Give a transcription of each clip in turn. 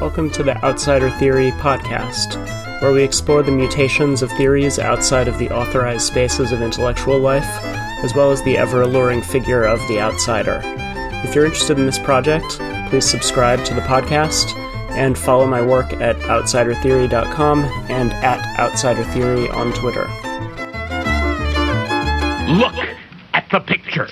Welcome to the Outsider Theory podcast, where we explore the mutations of theories outside of the authorized spaces of intellectual life, as well as the ever alluring figure of the outsider. If you're interested in this project, please subscribe to the podcast and follow my work at outsidertheory.com and at outsidertheory on Twitter. Look at the picture.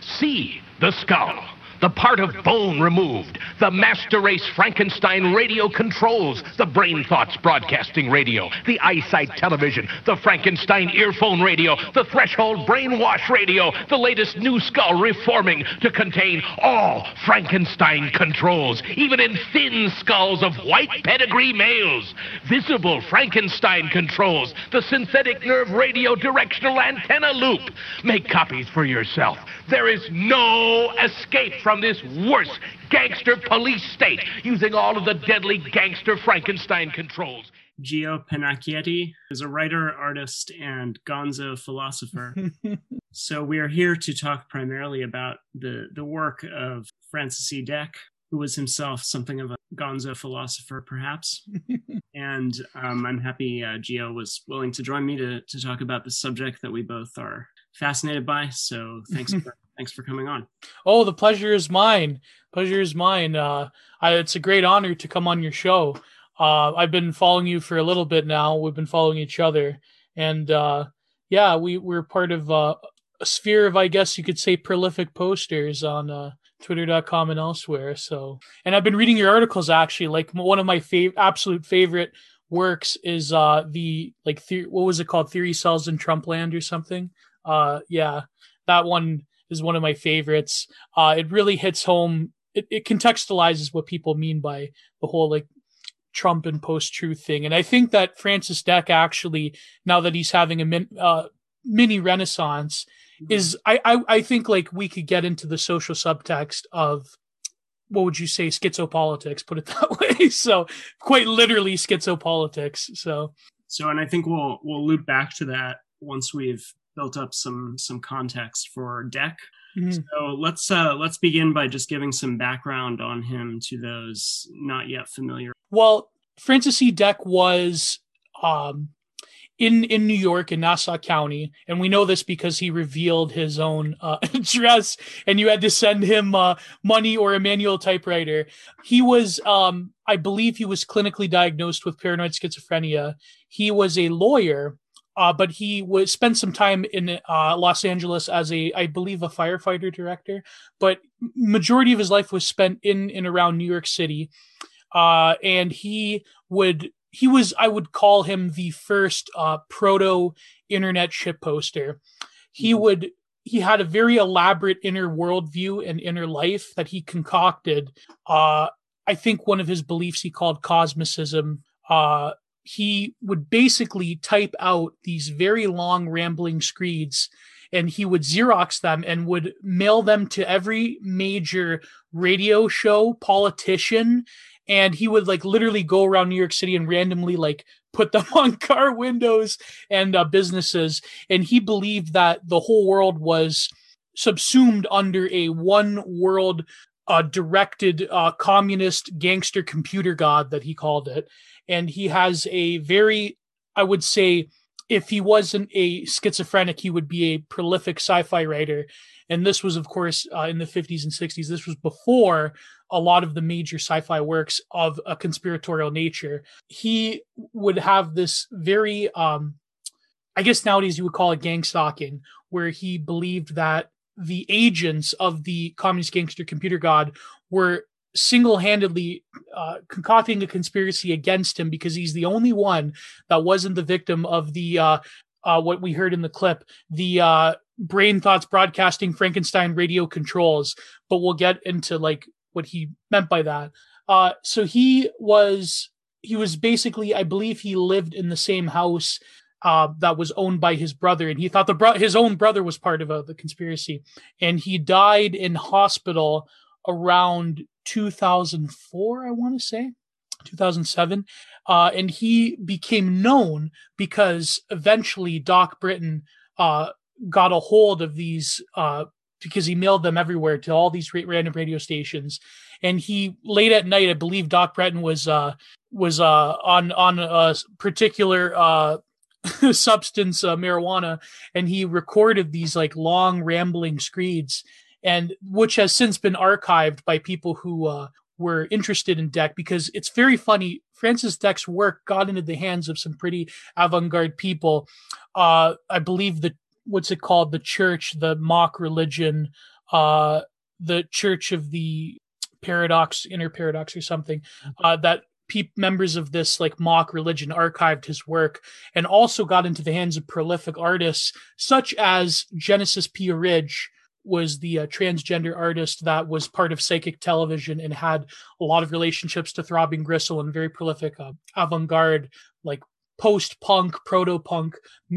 See the skull the part of bone removed, the master race Frankenstein radio controls, the brain thoughts broadcasting radio, the eyesight television, the Frankenstein earphone radio, the threshold brainwash radio, the latest new skull reforming to contain all Frankenstein controls, even in thin skulls of white pedigree males, visible Frankenstein controls, the synthetic nerve radio directional antenna loop. Make copies for yourself. There is no escape from from this worse gangster police state using all of the deadly gangster Frankenstein controls. Gio Pennacchietti is a writer, artist, and gonzo philosopher. so we are here to talk primarily about the, the work of Francis E. Dec, who was himself something of a gonzo philosopher, perhaps. and um, I'm happy uh, Gio was willing to join me to, to talk about the subject that we both are fascinated by. So thanks for thanks for coming on. Oh, the pleasure is mine. Pleasure is mine. Uh, I, it's a great honor to come on your show. Uh, I've been following you for a little bit now. We've been following each other, and uh, yeah, we we're part of uh, a sphere of, I guess you could say, prolific posters on uh, Twitter.com and elsewhere. So, and I've been reading your articles actually. Like one of my fav- absolute favorite works is uh the like the- what was it called theory cells in trumpland or something uh yeah that one is one of my favorites. Uh, it really hits home. It, it contextualizes what people mean by the whole like Trump and post truth thing. And I think that Francis Dec actually, now that he's having a min, uh, mini renaissance, mm-hmm. is I, I I think like we could get into the social subtext of what would you say schizopolitics put it that way so quite literally schizopolitics so so and i think we'll we'll loop back to that once we've built up some some context for Dec. Mm-hmm. So let's uh, let's begin by just giving some background on him to those not yet familiar. Well, Francis E. Dec was um, in in New York in Nassau County, and we know this because he revealed his own uh, address, and you had to send him uh, money or a manual typewriter. He was, um, I believe, he was clinically diagnosed with paranoid schizophrenia. He was a lawyer uh, but he was spent some time in uh, Los Angeles as a, I believe, a firefighter director. But majority of his life was spent in and around New York City, uh, and he would he was I would call him the first uh, proto internet ship poster. He mm-hmm. would he had a very elaborate inner worldview and inner life that he concocted. Uh, I think one of his beliefs he called cosmicism. Uh, he would basically type out these very long rambling screeds and he would xerox them and would mail them to every major radio show politician. And he would like literally go around new york city and randomly like put them on car windows and uh, businesses. And he believed that the whole world was subsumed under a one world uh, directed uh, communist gangster computer god that he called it and he has a very, I would say, if he wasn't a schizophrenic, he would be a prolific sci-fi writer. And this was, of course, uh, in the 50s and 60s. This was before a lot of the major sci-fi works of a conspiratorial nature. He would have this very, um, I guess nowadays you would call it gang stalking, where he believed that the agents of the communist gangster computer god were single-handedly uh, concocting a conspiracy against him because he's the only one that wasn't the victim of the uh, uh, what we heard in the clip, the uh, brain thoughts broadcasting Frankenstein radio controls. But we'll get into like what he meant by that. Uh, so he was he was basically, I believe, he lived in the same house uh, that was owned by his brother, and he thought the bro- his own brother was part of the conspiracy, and he died in hospital around 2004, I want to say, 2007. Uh, and he became known because eventually Doc Britton uh, got a hold of these uh, because he mailed them everywhere to all these random radio stations. And he late at night, I believe Doc Breton was uh, was uh, on on a particular uh, substance, marijuana, and he recorded these like long rambling screeds, and which has since been archived by people who uh, were interested in Dec because it's very funny. Francis Dec's work got into the hands of some pretty avant-garde people. Uh, I believe the what's it called? The church, the mock religion, uh, the Church of the Paradox, Inner Paradox, or something. Uh, that pe- members of this like mock religion archived his work and also got into the hands of prolific artists such as Genesis P-Orridge was the uh, transgender artist that was part of psychic television and had a lot of relationships to throbbing gristle and very prolific uh, avant-garde like post-punk proto-punk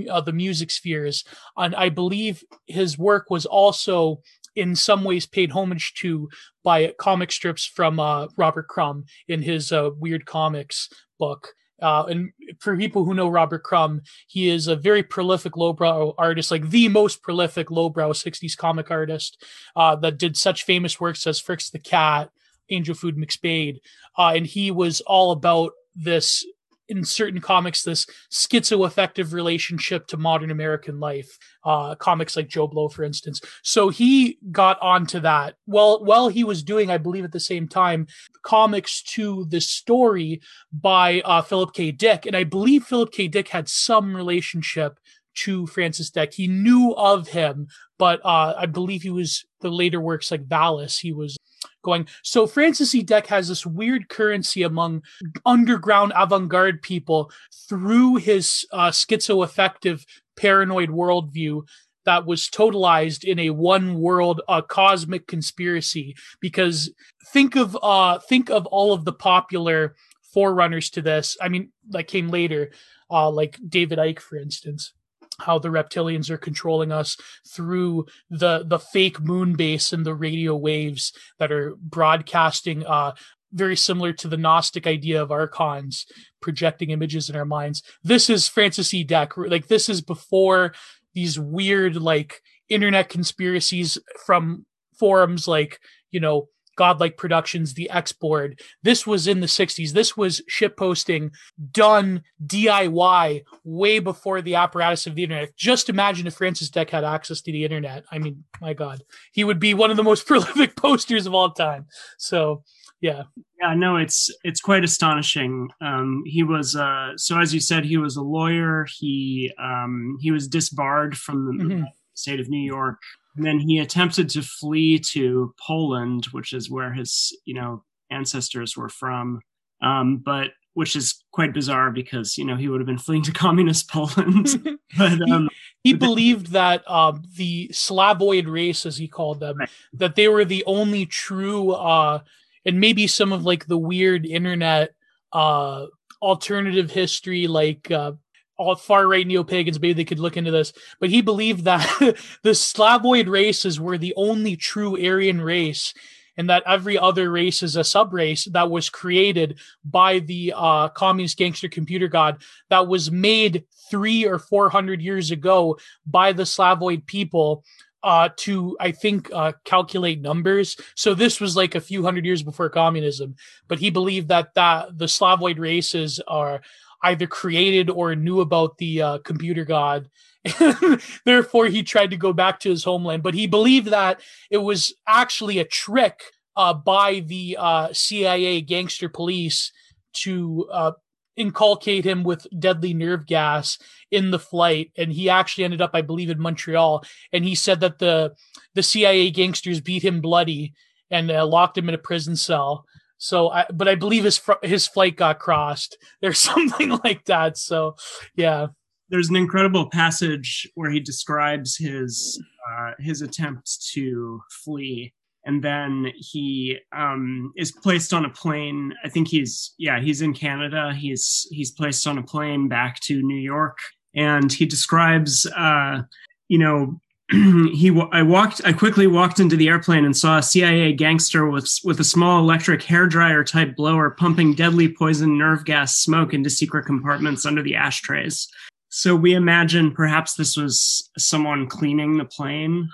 uh, the music spheres. And i believe his work was also in some ways paid homage to by comic strips from uh, robert crumb in his uh, weird comics book uh, and for people who know Robert Crumb, he is a very prolific lowbrow artist, like the most prolific lowbrow 60s comic artist uh, that did such famous works as Fritz the Cat, Angel Food McSpade. Uh, and he was all about this in certain comics this schizoaffective relationship to modern American life. Uh, comics like Joe Blow, for instance. So he got onto that. Well, while he was doing, I believe, at the same time, comics to the story by uh, Philip K. Dick, and I believe Philip K. Dick had some relationship to Francis Dec. He knew of him, but uh, I believe he was the later works like Valis. He was going. So Francis E. Dec has this weird currency among underground avant-garde people through his uh, schizoaffective paranoid worldview that was totalized in a one world uh, cosmic conspiracy because think of uh think of all of the popular forerunners to this i mean that came later uh like david Icke for instance how the reptilians are controlling us through the the fake moon base and the radio waves that are broadcasting uh very similar to the gnostic idea of archons projecting images in our minds. This is francis e. Dec like this is before these weird like internet conspiracies from forums like you know godlike productions the x board. This was in the 60s this was ship posting done diy way before the apparatus of the internet. Just imagine if francis Dec had access to the internet. I mean my god. He would be one of the most prolific posters of all time. So yeah. Yeah no it's it's quite astonishing. Um he was uh so as you said he was a lawyer. He um he was disbarred from the mm-hmm. state of new york and then he attempted to flee to Poland, which is where his, you know, ancestors were from. Um, but which is quite bizarre because you know he would have been fleeing to communist Poland. but um, he, he believed that uh, the Slavoid race, as he called them, right. that they were the only true, uh, and maybe some of like the weird internet uh, alternative history, like uh, all far right neo pagans, maybe they could look into this. But he believed that the Slavoid races were the only true Aryan race, and that every other race is a sub race that was created by the uh, communist gangster computer god that was made three or four hundred years ago by the Slavoid people. Uh, to I think uh, calculate numbers. So this was like a few hundred years before communism. But he believed that that the Slavoid races are either created or knew about the uh, computer god. Therefore, he tried to go back to his homeland, but he believed that it was actually a trick uh, by the uh, CIA gangster police to uh, inculcate him with deadly nerve gas in the flight. And he actually ended up i believe in montreal. And he said that the the cia gangsters beat him bloody and uh, locked him in a prison cell so, I, but I believe his his flight got crossed. There's something like that. So, yeah. There's an incredible passage where he describes his uh, his attempt to flee, and then he um, is placed on a plane. I think he's yeah he's in Canada. He's he's placed on a plane back to New York, and he describes uh, you know he I walked I quickly walked into the airplane and saw a CIA gangster with with a small electric hair dryer type blower pumping deadly poison nerve gas smoke into secret compartments under the ashtrays. so we imagine perhaps this was someone cleaning the plane.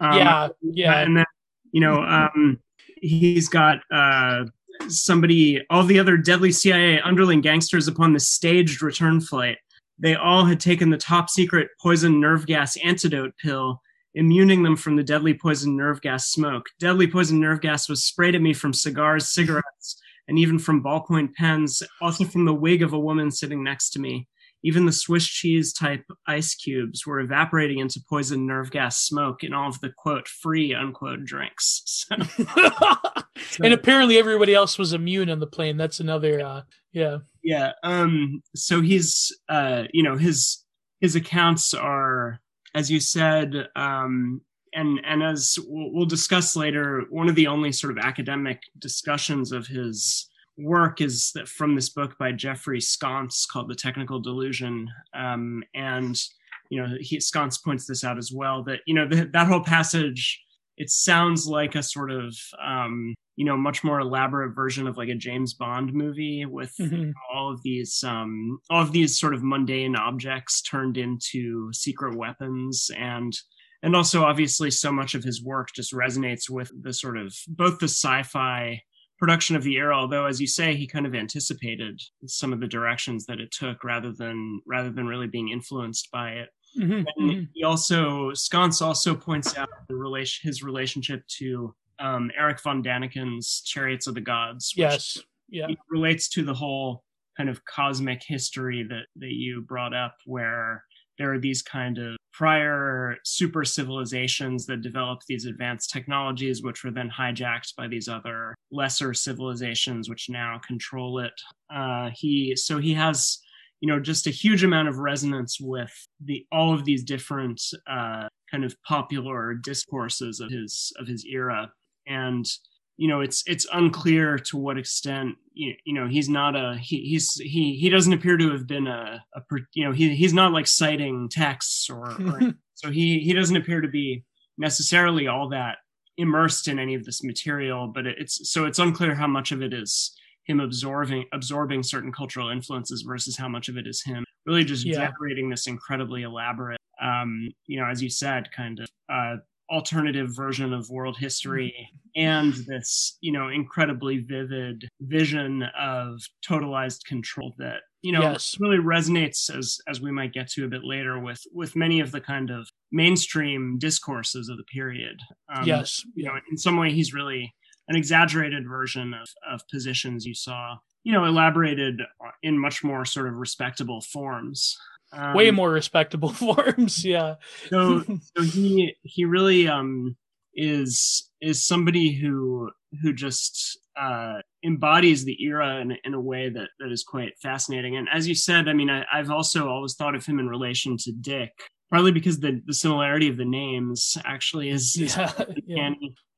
Um, yeah, yeah, and then you know um, he's got uh, somebody, all the other deadly CIA underling gangsters upon the staged return flight. They all had taken the top secret poison nerve gas antidote pill, immuning them from the deadly poison nerve gas smoke. Deadly poison nerve gas was sprayed at me from cigars, cigarettes, and even from ballpoint pens, also from the wig of a woman sitting next to me. Even the Swiss cheese type ice cubes were evaporating into poison nerve gas smoke in all of the quote free unquote drinks. So, so, and apparently everybody else was immune on the plane. That's another uh yeah. Yeah. Um so he's uh you know his his accounts are as you said um and and as we'll, discuss later one of the only sort of academic discussions of his work is that from this book by Jeffrey Sconce called The Technical Delusion. Um, and, you know, he, Sconce points this out as well that, you know, the, that whole passage, it sounds like a sort of, um, you know, much more elaborate version of like a James Bond movie with mm-hmm. all of these, um, all of these sort of mundane objects turned into secret weapons and, and also obviously so much of his work just resonates with the sort of both the sci-fi production of the era although as you say he kind of anticipated some of the directions that it took rather than rather than really being influenced by it mm-hmm, and mm-hmm. he also sconce also points out the relation his relationship to um, erich von daniken's chariots of the gods yes yeah relates to the whole kind of cosmic history that that you brought up where there are these kind of prior super civilizations that developed these advanced technologies, which were then hijacked by these other lesser civilizations, which now control it. Uh, he so he has you know just a huge amount of resonance with the all of these different uh, kind of popular discourses of his of his era. And you know it's it's unclear to what extent you, you know he's not a he, he's he he doesn't appear to have been a, a you know he he's not like citing texts or, or so he he doesn't appear to be necessarily all that immersed in any of this material but it's so it's unclear how much of it is him absorbing absorbing certain cultural influences versus how much of it is him. Really just yeah. generating this incredibly elaborate um you know as you said kind of uh alternative version of world history and this you know incredibly vivid vision of totalized control that you know yes. really resonates as as we might get to a bit later with with many of the kind of mainstream discourses of the period. Um, yes. you know in some way he's really an exaggerated version of of positions you saw you know elaborated in much more sort of respectable forms. Um, way more respectable forms yeah. So so he he really um is is somebody who who just uh embodies the era in, in a way that that is quite fascinating. And as you said i mean I, i've also always thought of him in relation to dick partly because the the similarity of the names actually is, yeah, yeah.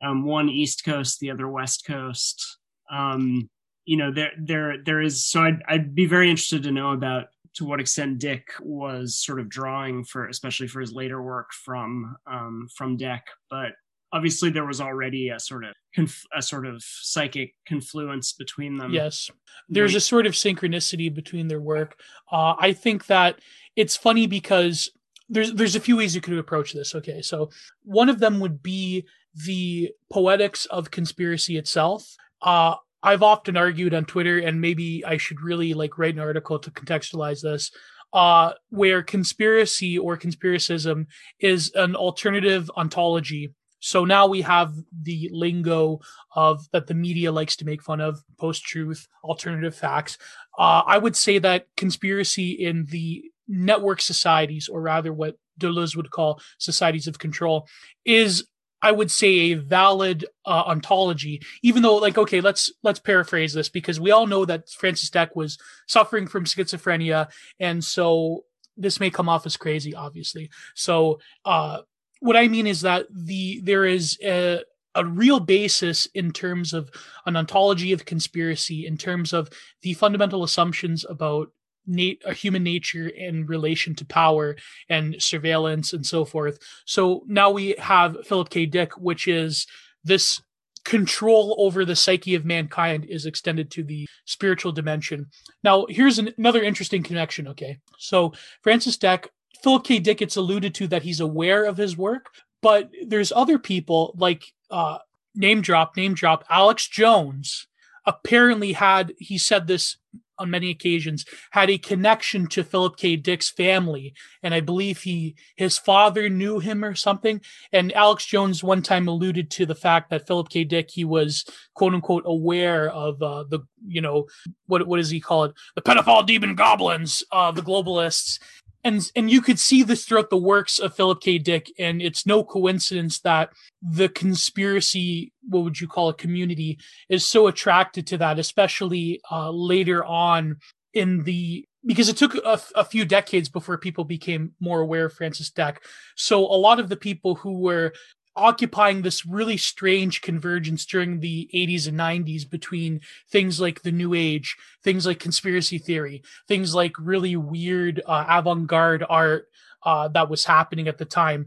Um, one east coast the other west coast um you know there there there is so I'd, I'd be very interested to know about to what extent Dick was sort of drawing for, especially for his later work from um, from Dec. But obviously, there was already a sort of conf- a sort of psychic confluence between them. Yes, there's a sort of synchronicity between their work. Uh, I think that it's funny because there's there's a few ways you could approach this. Okay, so one of them would be the poetics of conspiracy itself. Uh, I've often argued on Twitter, and maybe I should really like write an article to contextualize this, uh, where conspiracy or conspiracism is an alternative ontology. So now we have the lingo of that the media likes to make fun of post-truth, alternative facts. Uh, I would say that conspiracy in the network societies, or rather what Deleuze would call societies of control, is I would say a valid uh, ontology, even though like, okay, let's, let's paraphrase this because we all know that Francis Dec was suffering from schizophrenia. And so this may come off as crazy, obviously. So, uh, what I mean is that the, there is a, a real basis in terms of an ontology of conspiracy, in terms of the fundamental assumptions about nat- a human nature in relation to power and surveillance and so forth. So now we have Philip K. Dick, which is this control over the psyche of mankind is extended to the spiritual dimension. Now, here's an, another interesting connection. Okay. So, Francis Dec, Philip K. Dick, it's alluded to that he's aware of his work, but there's other people like, uh, name drop, name drop, Alex Jones apparently had, he said this on many occasions had a connection to Philip K. Dick's family, and I believe he his father knew him or something. And Alex Jones one time alluded to the fact that Philip K. Dick he was quote unquote aware of uh, the you know what what does he call it the pedophile demon goblins, uh, the globalists, and and you could see this throughout the works of Philip K. Dick, and it's no coincidence that the conspiracy, what would you call a community, is so attracted to that, especially uh, later on in the because it took a, a, few decades before people became more aware of Francis Dec. So a lot of the people who were occupying this really strange convergence during the 80s and 90s between things like the new age things like conspiracy theory things like really weird uh, avant-garde art uh, that was happening at the time.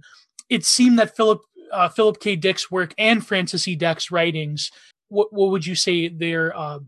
It seemed that philip uh, philip k. Dick's work and francis e. Dec's writings what, what would you say they're uh,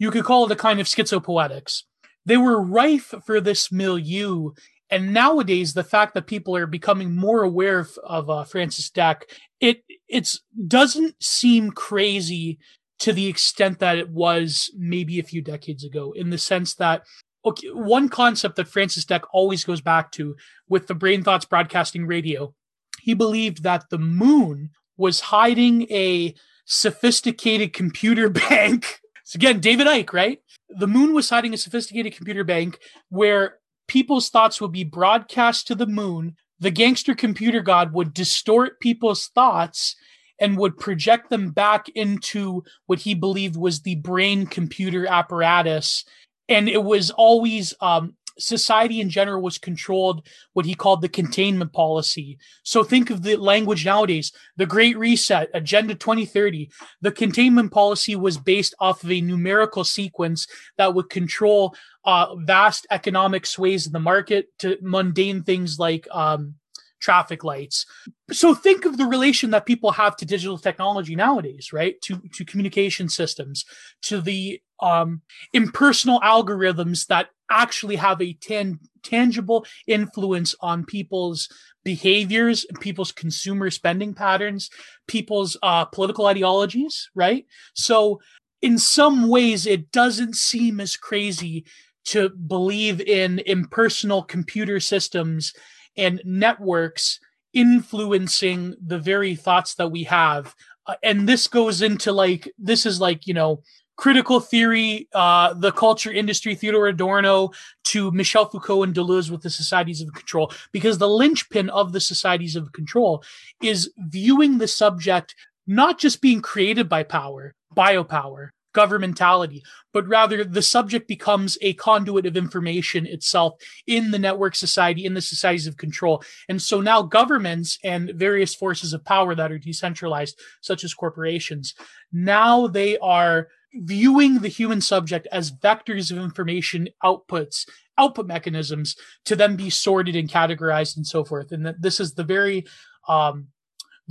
you could call it a kind of schizopoetics. They were rife for this milieu and nowadays the fact that people are becoming more aware of, of uh, Francis Dec, it it's doesn't seem crazy to the extent that it was maybe a few decades ago. In the sense that okay, one concept that Francis Dec always goes back to with the Brain Thoughts Broadcasting Radio, he believed that the moon was hiding a sophisticated computer bank. so again, David Icke, right? The moon was hiding a sophisticated computer bank where people's thoughts would be broadcast to the moon. The gangster computer god would distort people's thoughts and would project them back into what he believed was the brain computer apparatus. And it was always um, society in general was controlled what he called the containment policy. So think of the language nowadays, the Great Reset, Agenda 2030. The containment policy was based off of a numerical sequence that would control uh, vast economic sways in the market to mundane things like um, traffic lights. So think of the relation that people have to digital technology nowadays, right? To to communication systems, to the um, impersonal algorithms that actually have a tan- tangible influence on people's behaviors, people's consumer spending patterns, people's uh, political ideologies, right? So in some ways, it doesn't seem as crazy to believe in impersonal computer systems and networks influencing the very thoughts that we have. Uh, and this goes into like, this is like, you know, critical theory, uh, the culture industry, Theodore Adorno, to Michel Foucault and Deleuze with the societies of control, because the linchpin of the societies of control is viewing the subject not just being created by power, biopower, governmentality, but rather the subject becomes a conduit of information itself in the network society, in the societies of control. And so now governments and various forces of power that are decentralized, such as corporations, now they are viewing the human subject as vectors of information outputs output mechanisms to then be sorted and categorized and so forth and that this is the very um,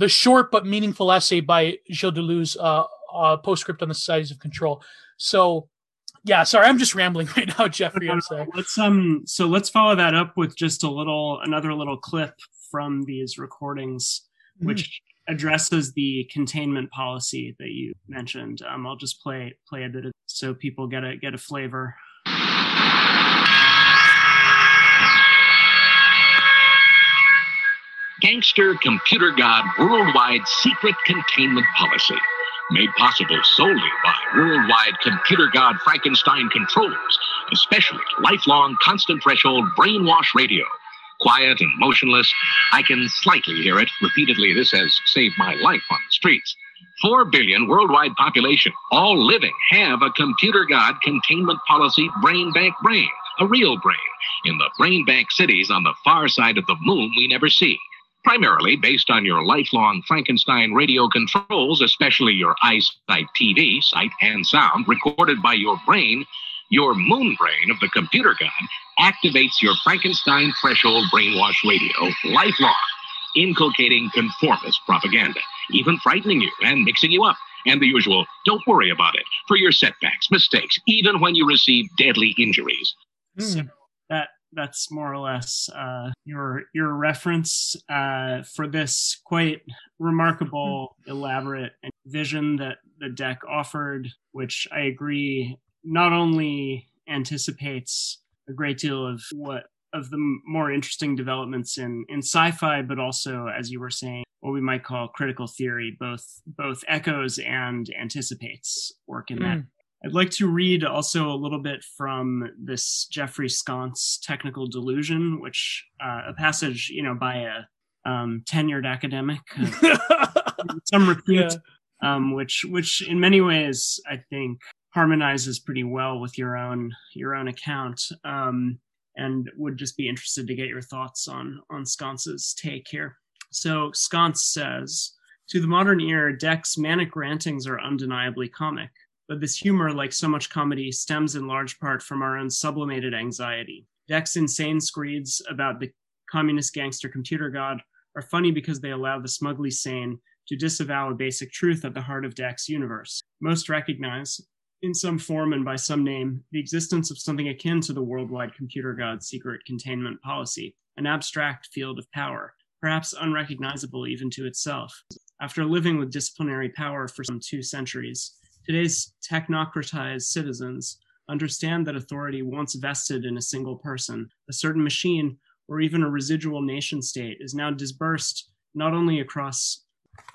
the short but meaningful essay by Gilles Deleuze uh, uh, postscript on the societies of control. So, yeah, sorry, I'm just rambling right now, Jeffrey. I'm sorry. Let's um, so let's follow that up with just a little, another little clip from these recordings, mm-hmm. which addresses the containment policy that you mentioned. Um, I'll just play play a bit of so people get a get a flavor. Gangster Computer God Worldwide Secret Containment Policy made possible solely by worldwide computer god Frankenstein controls, especially lifelong constant threshold brainwash radio. Quiet and motionless, I can slightly hear it. Repeatedly, this has saved my life on the streets. Four billion worldwide population, all living, have a computer god containment policy brain bank brain, a real brain, in the brain bank cities on the far side of the moon we never see primarily based on your lifelong Frankenstein radio controls, especially your eyesight TV, sight and sound, recorded by your brain, your moon brain of the computer god activates your Frankenstein threshold brainwash radio lifelong, inculcating conformist propaganda, even frightening you and mixing you up and the usual, don't worry about it, for your setbacks, mistakes, even when you receive deadly injuries. So that that's more or less uh, your your reference uh, for this quite remarkable, elaborate vision that the Dec offered, which I agree not only anticipates a great deal of what of the more interesting developments in in sci-fi, but also, as you were saying, what we might call critical theory, both both echoes and anticipates work in mm. that. I'd like to read also a little bit from this jeffrey Sconce technical delusion, which uh, a passage, you know, by a um, tenured academic, uh, some repute, yeah. um, which which in many ways I think harmonizes pretty well with your own your own account. Um, and would just be interested to get your thoughts on on Sconce's take here. So Sconce says, to the modern ear, Dec's manic rantings are undeniably comic, but this humor, like so much comedy, stems in large part from our own sublimated anxiety. Dec's insane screeds about the communist gangster computer god are funny because they allow the smugly sane to disavow a basic truth at the heart of Dec's universe. Most recognize in some form and by some name, the existence of something akin to the worldwide computer god's secret containment policy, an abstract field of power, perhaps unrecognizable even to itself. After living with disciplinary power for some two centuries, today's technocratized citizens understand that authority once vested in a single person, a certain machine, or even a residual nation state is now dispersed not only across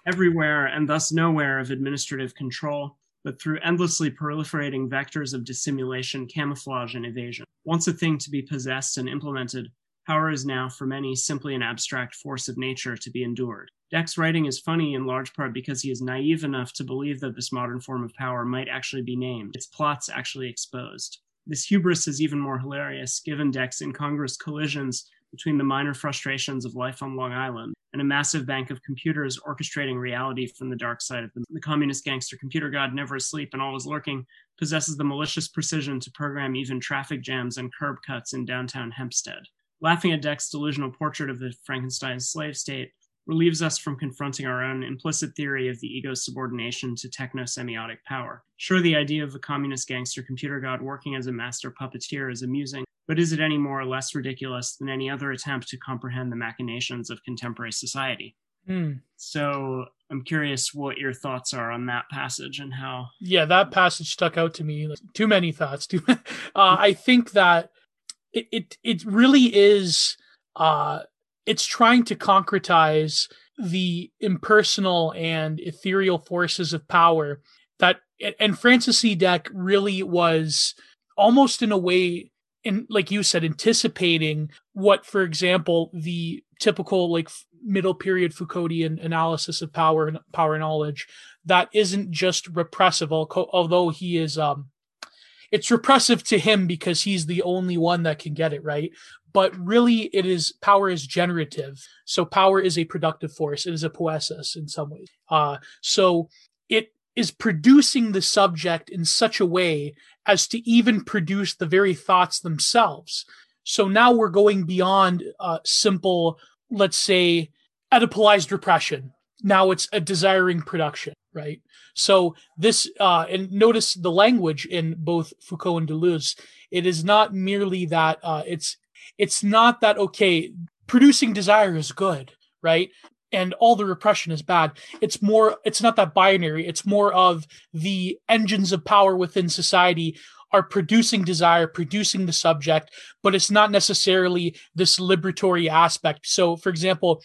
everywhere and thus nowhere of administrative control, but through endlessly proliferating vectors of dissimulation, camouflage, and evasion. Once a thing to be possessed and implemented, power is now, for many, simply an abstract force of nature to be endured. Dec's writing is funny in large part because he is naive enough to believe that this modern form of power might actually be named, its plots actually exposed. This hubris is even more hilarious given Dec's incongruous collisions between the minor frustrations of life on Long Island and a massive bank of computers orchestrating reality from the dark side of the, the communist gangster computer god, never asleep and always lurking, possesses the malicious precision to program even traffic jams and curb cuts in downtown Hempstead. Laughing at Dec's delusional portrait of the Frankenstein slave state relieves us from confronting our own implicit theory of the ego's subordination to techno semiotic power. Sure, the idea of a communist gangster computer god working as a master puppeteer is amusing, but is it any more or less ridiculous than any other attempt to comprehend the machinations of contemporary society? Mm. So I'm curious what your thoughts are on that passage and how. Yeah, that passage stuck out to me. Like, Too many thoughts. Too. uh, I think that it it, it really is. Uh, it's trying to concretize the impersonal and ethereal forces of power that and Francis C. Deck really was almost in a way in like you said anticipating what for example the typical like middle period Foucauldian analysis of power and power knowledge that isn't just repressive although he is um it's repressive to him because he's the only one that can get it right? But really it is power is generative. So power is a productive force. It is a poiesis in some ways. Uh, so it is producing the subject in such a way as to even produce the very thoughts themselves. So now we're going beyond uh, simple let's say oedipalized repression. Now it's a desiring production right? So this uh, and notice the language in both foucault and deleuze. It is not merely that uh, it's it's not that okay producing desire is good right and all the repression is bad. It's more it's not that binary. It's more of the engines of power within society are producing desire producing the subject but it's not necessarily this liberatory aspect. So for example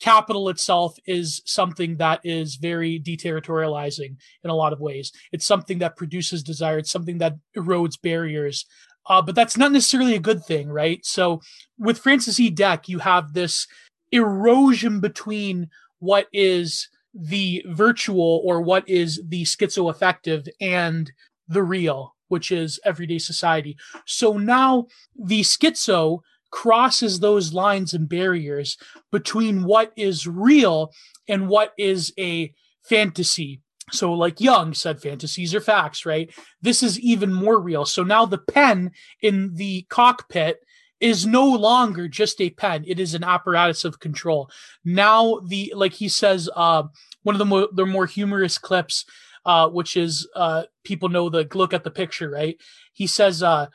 capital itself is something that is very deterritorializing in a lot of ways. It's something that produces desire. It's something that erodes barriers. Uh, but that's not necessarily a good thing, right? So with Francis E. Dec, you have this erosion between what is the virtual or what is the schizoaffective and the real, which is everyday society. So now the schizo crosses those lines and barriers between what is real and what is a fantasy so, like Jung said, fantasies are facts, right? This is even more real. So now the pen in the cockpit is no longer just a pen; it is an apparatus of control. Now, the like he says, uh, one of the more the more humorous clips. uh, which is uh, people know the look at the picture, right? He says, uh,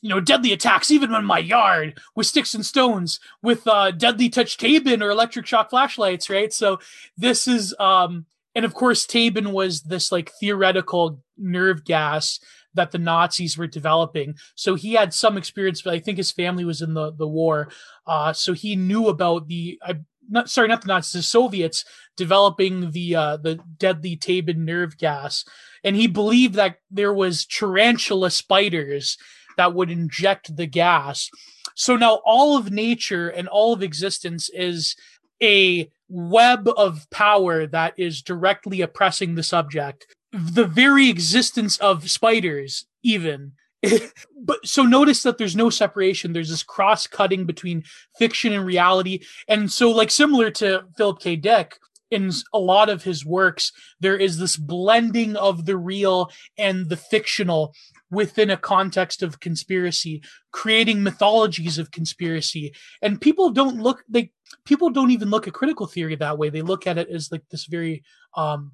you know, deadly attacks even in my yard with sticks and stones, with uh, deadly touch Tabun or electric shock flashlights, right? So this is, um, and of course, Tabun was this like theoretical nerve gas that the Nazis were developing. So he had some experience, but I think his family was in the the war, uh, so he knew about the. I, not sorry, not the Nazis, the Soviets developing the uh, the deadly Tabun nerve gas, and he believed that there was tarantula spiders that would inject the gas. So now all of nature and all of existence is a web of power that is directly oppressing the subject. The very existence of spiders, even. but so notice that there's no separation. There's this cross cutting between fiction and reality. And so, like, similar to Philip K. Dick, in a lot of his works, there is this blending of the real and the fictional within a context of conspiracy, creating mythologies of conspiracy. And people don't look they people don't even look at critical theory that way. They look at it as like this very um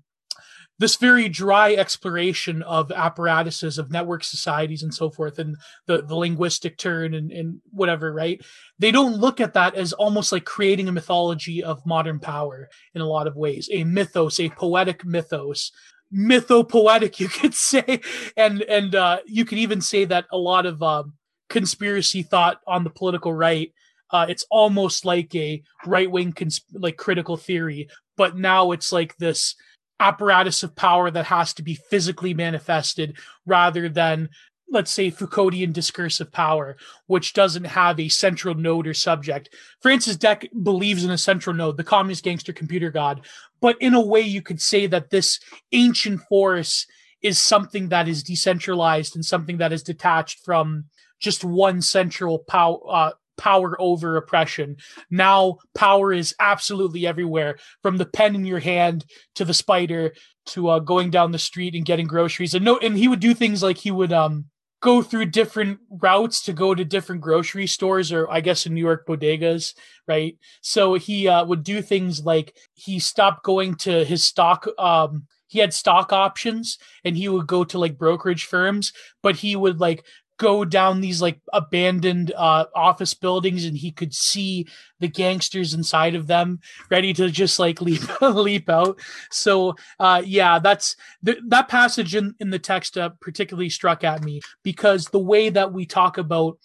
this very dry exploration of apparatuses of network societies and so forth and the, the linguistic turn and, and whatever right they don't look at that as almost like creating a mythology of modern power in a lot of ways a mythos a poetic mythos mythopoetic, you could say, and and uh, you could even say that a lot of um, conspiracy thought on the political right. Uh, it's almost like a right wing cons- like critical theory, but now it's like this apparatus of power that has to be physically manifested rather than let's say Foucauldian discursive power, which doesn't have a central node or subject. Francis Dec believes in a central node, the communist gangster computer god, but in a way you could say that this ancient force is something that is decentralized and something that is detached from just one central power uh, power over oppression. Now power is absolutely everywhere, from the pen in your hand to the spider to uh, going down the street and getting groceries. And no, and he would do things like he would um go through different routes to go to different grocery stores or I guess in New York bodegas, right? So he uh, would do things like he stopped going to his stock um he had stock options and he would go to like brokerage firms, but he would like go down these like abandoned uh, office buildings and he could see the gangsters inside of them ready to just like leap leap out. So uh, yeah that's th- that passage in, in the text uh, particularly struck at me because the way that we talk about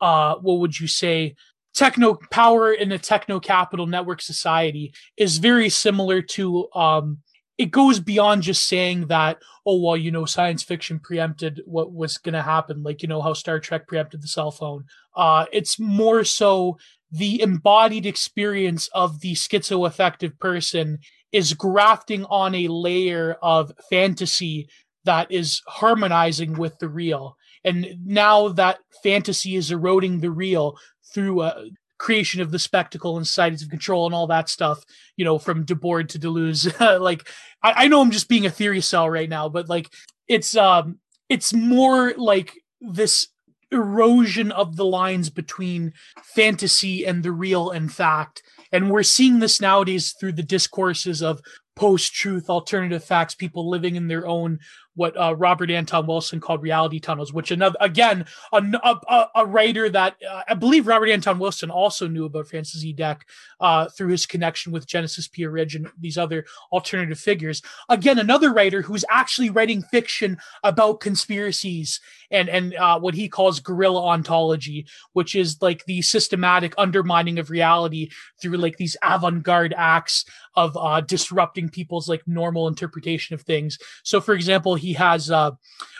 uh, what would you say techno power in a techno capital network society is very similar to um, it goes beyond just saying that oh well you know science fiction preempted what was going to happen like you know how star trek preempted the cell phone. Uh it's more so the embodied experience of the schizoaffective person is grafting on a layer of fantasy that is harmonizing with the real. And now that fantasy is eroding the real through a, creation of the spectacle and societies of control and all that stuff, you know, from Debord to Deleuze. like, I, I know I'm just being a theory cell right now, but like, it's um, it's more like this erosion of the lines between fantasy and the real and fact. And we're seeing this nowadays through the discourses of post truth alternative facts, people living in their own what uh, Robert Anton Wilson called reality tunnels, which another again a, a, a writer that uh, I believe Robert Anton Wilson also knew about Francis E. Dec uh, through his connection with Genesis P-Orridge and these other alternative figures. Again, another writer who's actually writing fiction about conspiracies and and uh, what he calls guerrilla ontology, which is like the systematic undermining of reality through like these avant-garde acts of uh, disrupting people's like normal interpretation of things. So, for example he has uh,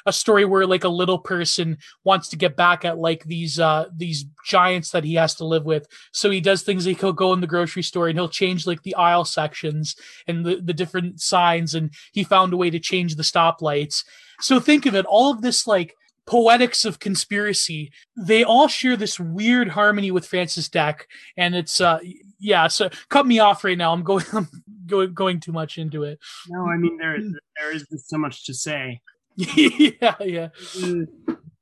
a story where like a little person wants to get back at like these uh, these giants that he has to live with. So he does things like he'll go in the grocery store and he'll change like the aisle sections and the, the different signs, and he found a way to change the stoplights. So think of it, all of this like poetics of conspiracy they all share this weird harmony with francis Dec and it's uh yeah so cut me off right now i'm going i'm going, going too much into it. No i mean there there is just so much to say. Yeah yeah. The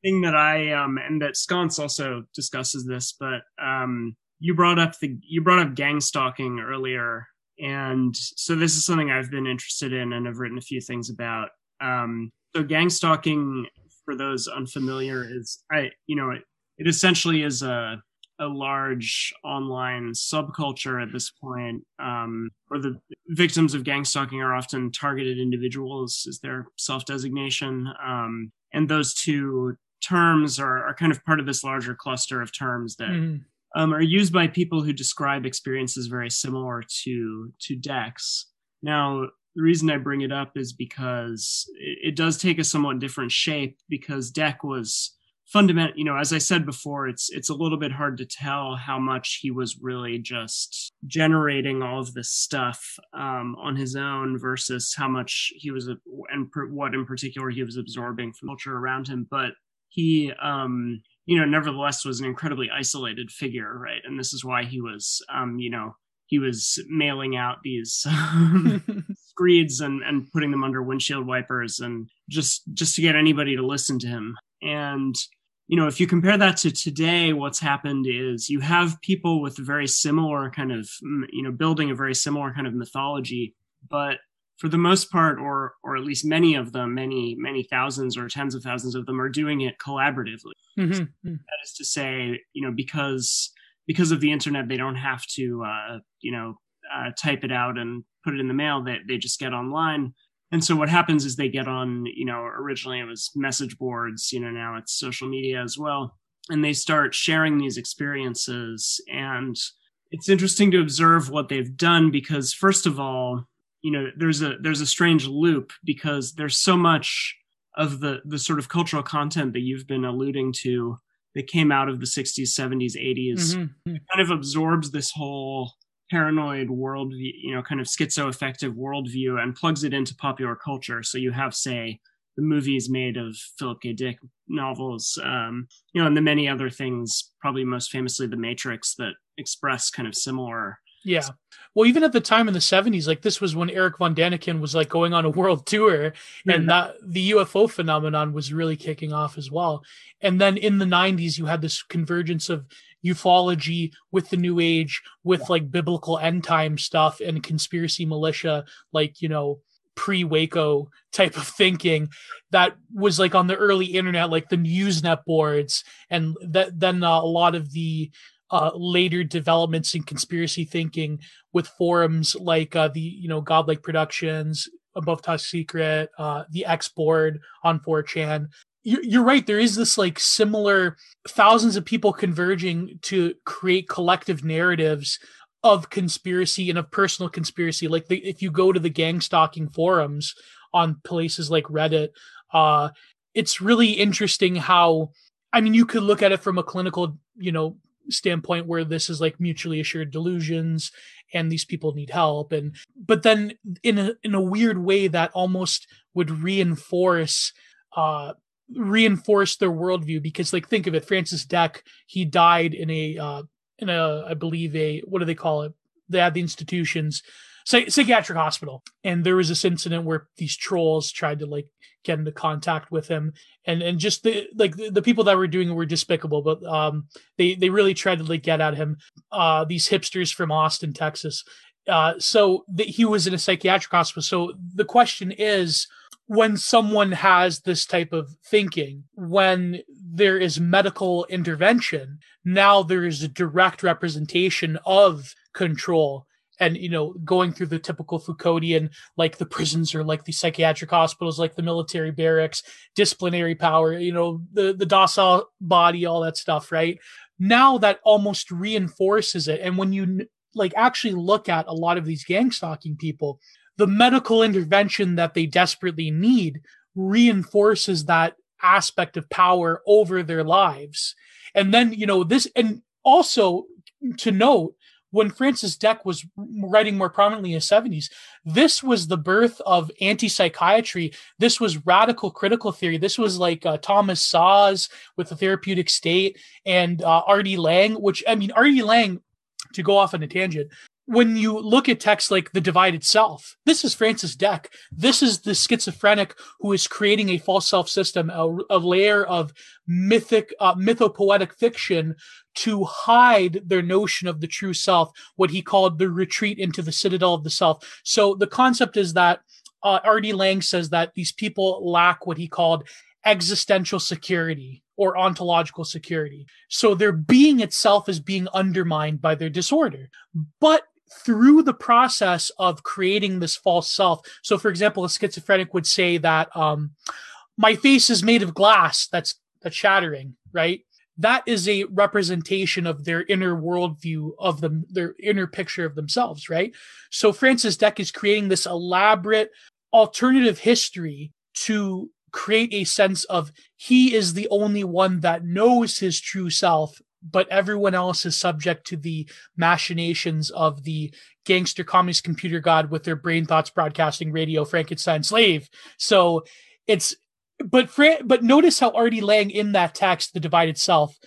thing that i um and that sconce also discusses this but um you brought up the you brought up gang stalking earlier and so this is something i've been interested in and i've written a few things about. Um, so gang stalking, for those unfamiliar, is I you know it, it essentially is a a large online subculture at this point, um, where the victims of gang stalking are often targeted individuals, is their self designation. Um, and those two terms are, are kind of part of this larger cluster of terms that mm. um, are used by people who describe experiences very similar to to Dec's. Now, the reason I bring it up is because it, it does take a somewhat different shape because Dec was fundamental you know as i said before it's it's a little bit hard to tell how much he was really just generating all of this stuff um, on his own versus how much he was and per, what in particular he was absorbing from culture around him. But he um, you know nevertheless was an incredibly isolated figure right? And this is why he was um, you know he was mailing out these screeds and, and putting them under windshield wipers and just just to get anybody to listen to him. And you know, if you compare that to today, what's happened is you have people with very similar kind of, you know, building a very similar kind of mythology, but for the most part, or or at least many of them, many many thousands or tens of thousands of them are doing it collaboratively. Mm-hmm. That is to say, you know, because because of the internet, they don't have to, uh, you know, uh, type it out and put it in the mail. They they just get online and so what happens is they get on you know originally it was message boards you know now it's social media as well and they start sharing these experiences and it's interesting to observe what they've done because first of all you know there's a there's a strange loop because there's so much of the the sort of cultural content that you've been alluding to that came out of the 60s 70s 80s mm-hmm. kind of absorbs this whole paranoid world, you know, kind of schizoaffective worldview and plugs it into popular culture. So you have, say, the movies made of Philip K. Dick novels, um, you know, and the many other things, probably most famously The Matrix, that express kind of similar. Yeah. Well, even at the time in the 70s, like this was when Erich Von Däniken was like going on a world tour and that the UFO phenomenon was really kicking off as well. And then in the 90s, you had this convergence of ufology with the new age with like biblical end time stuff and conspiracy militia like you know pre waco type of thinking that was like on the early internet like the usenet boards and that then uh, a lot of the uh, later developments in conspiracy thinking with forums like uh, the you know godlike productions above top secret uh, the x board on 4chan you're right. There is this like similar thousands of people converging to create collective narratives of conspiracy and of personal conspiracy. Like the, if you go to the gang stalking forums on places like reddit uh it's really interesting how i mean you could look at it from a clinical you know standpoint where this is like mutually assured delusions and these people need help. And but then in a in a weird way that almost would reinforce uh reinforce their worldview because like think of it francis dec he died in a uh in a i believe a what do they call it? They had the institutions psychiatric hospital. And there was this incident where these trolls tried to like get into contact with him. And and just the like the, the people that were doing it were despicable. But um they they really tried to like get at him. Uh these hipsters from austin texas. Uh so the, he was in a psychiatric hospital. So the question is when someone has this type of thinking, when there is medical intervention, now there is a direct representation of control. And, you know, going through the typical Foucauldian, like the prisons or like the psychiatric hospitals, like the military barracks, disciplinary power, you know, the, the docile body, all that stuff, right? Now that almost reinforces it. And when you like actually look at a lot of these gang stalking people, the medical intervention that they desperately need reinforces that aspect of power over their lives. And then, you know, this, and also to note, when Francis Dec was writing more prominently in the 70s, this was the birth of anti psychiatry. This was radical critical theory. This was like uh, Thomas Szasz with the therapeutic state and uh, R.D. Laing, which, I mean, R.D. Laing, to go off on a tangent, when you look at texts like The Divided Self, this is Francis Dec. This is the schizophrenic who is creating a false self system, a, a layer of mythic, uh, mythopoetic fiction to hide their notion of the true self, what he called the retreat into the citadel of the self. So the concept is that uh, R.D. Laing says that these people lack what he called existential security or ontological security. So their being itself is being undermined by their disorder. But through the process of creating this false self, so for example, a schizophrenic would say that um, my face is made of glass that's that's shattering, right? That is a representation of their inner worldview of them, their inner picture of themselves, right? So Francis Dec is creating this elaborate alternative history to create a sense of he is the only one that knows his true self but everyone else is subject to the machinations of the gangster communist computer god with their brain thoughts broadcasting radio frankenstein slave so it's but Fra- but notice how R.D. Laing in that text the divided self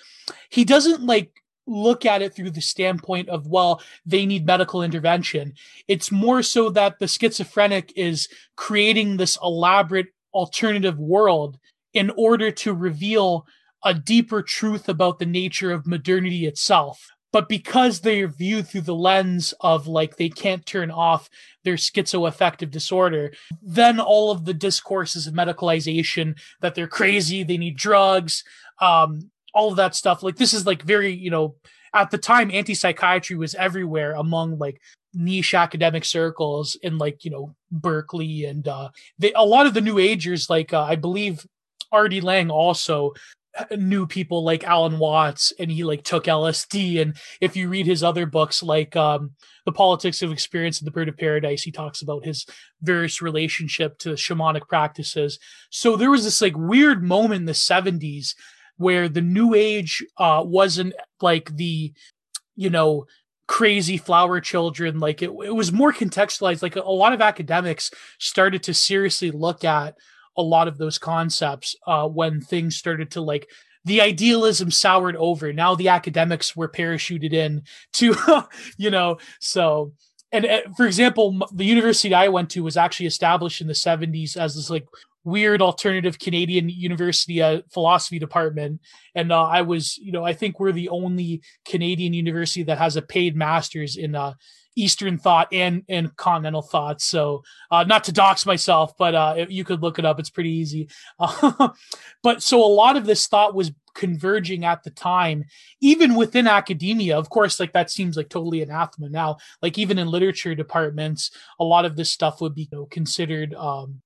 he doesn't like look at it through the standpoint of well they need medical intervention it's more so that the schizophrenic is creating this elaborate alternative world in order to reveal a deeper truth about the nature of modernity itself. But because they're viewed through the lens of like they can't turn off their schizoaffective disorder, then all of the discourses of medicalization that they're crazy, they need drugs, um, all of that stuff. Like this is like very, you know, at the time anti-psychiatry was everywhere among like niche academic circles in like you know Berkeley and uh they a lot of the new agers like uh, I believe R.D. Laing also knew people like Alan Watts and he like took LSD and if you read his other books like um The Politics of Experience and The Bird of Paradise he talks about his various relationship to shamanic practices. So there was this like weird moment in the 70s where the new age uh wasn't like the you know crazy flower children like it, it was more contextualized like a, a lot of academics started to seriously look at a lot of those concepts uh, when things started to like the idealism soured over now the academics were parachuted in to you know so and uh, for example the university i went to was actually established in the 70s as this like weird alternative Canadian university uh, philosophy department. And uh, I was, you know, I think we're the only Canadian university that has a paid master's in uh, Eastern thought and and continental thought. So uh, not to dox myself, but uh, you could look it up. It's pretty easy. but so a lot of this thought was converging at the time, even within academia. Of course, like that seems like totally anathema now. Like even in literature departments, a lot of this stuff would be you know, considered um,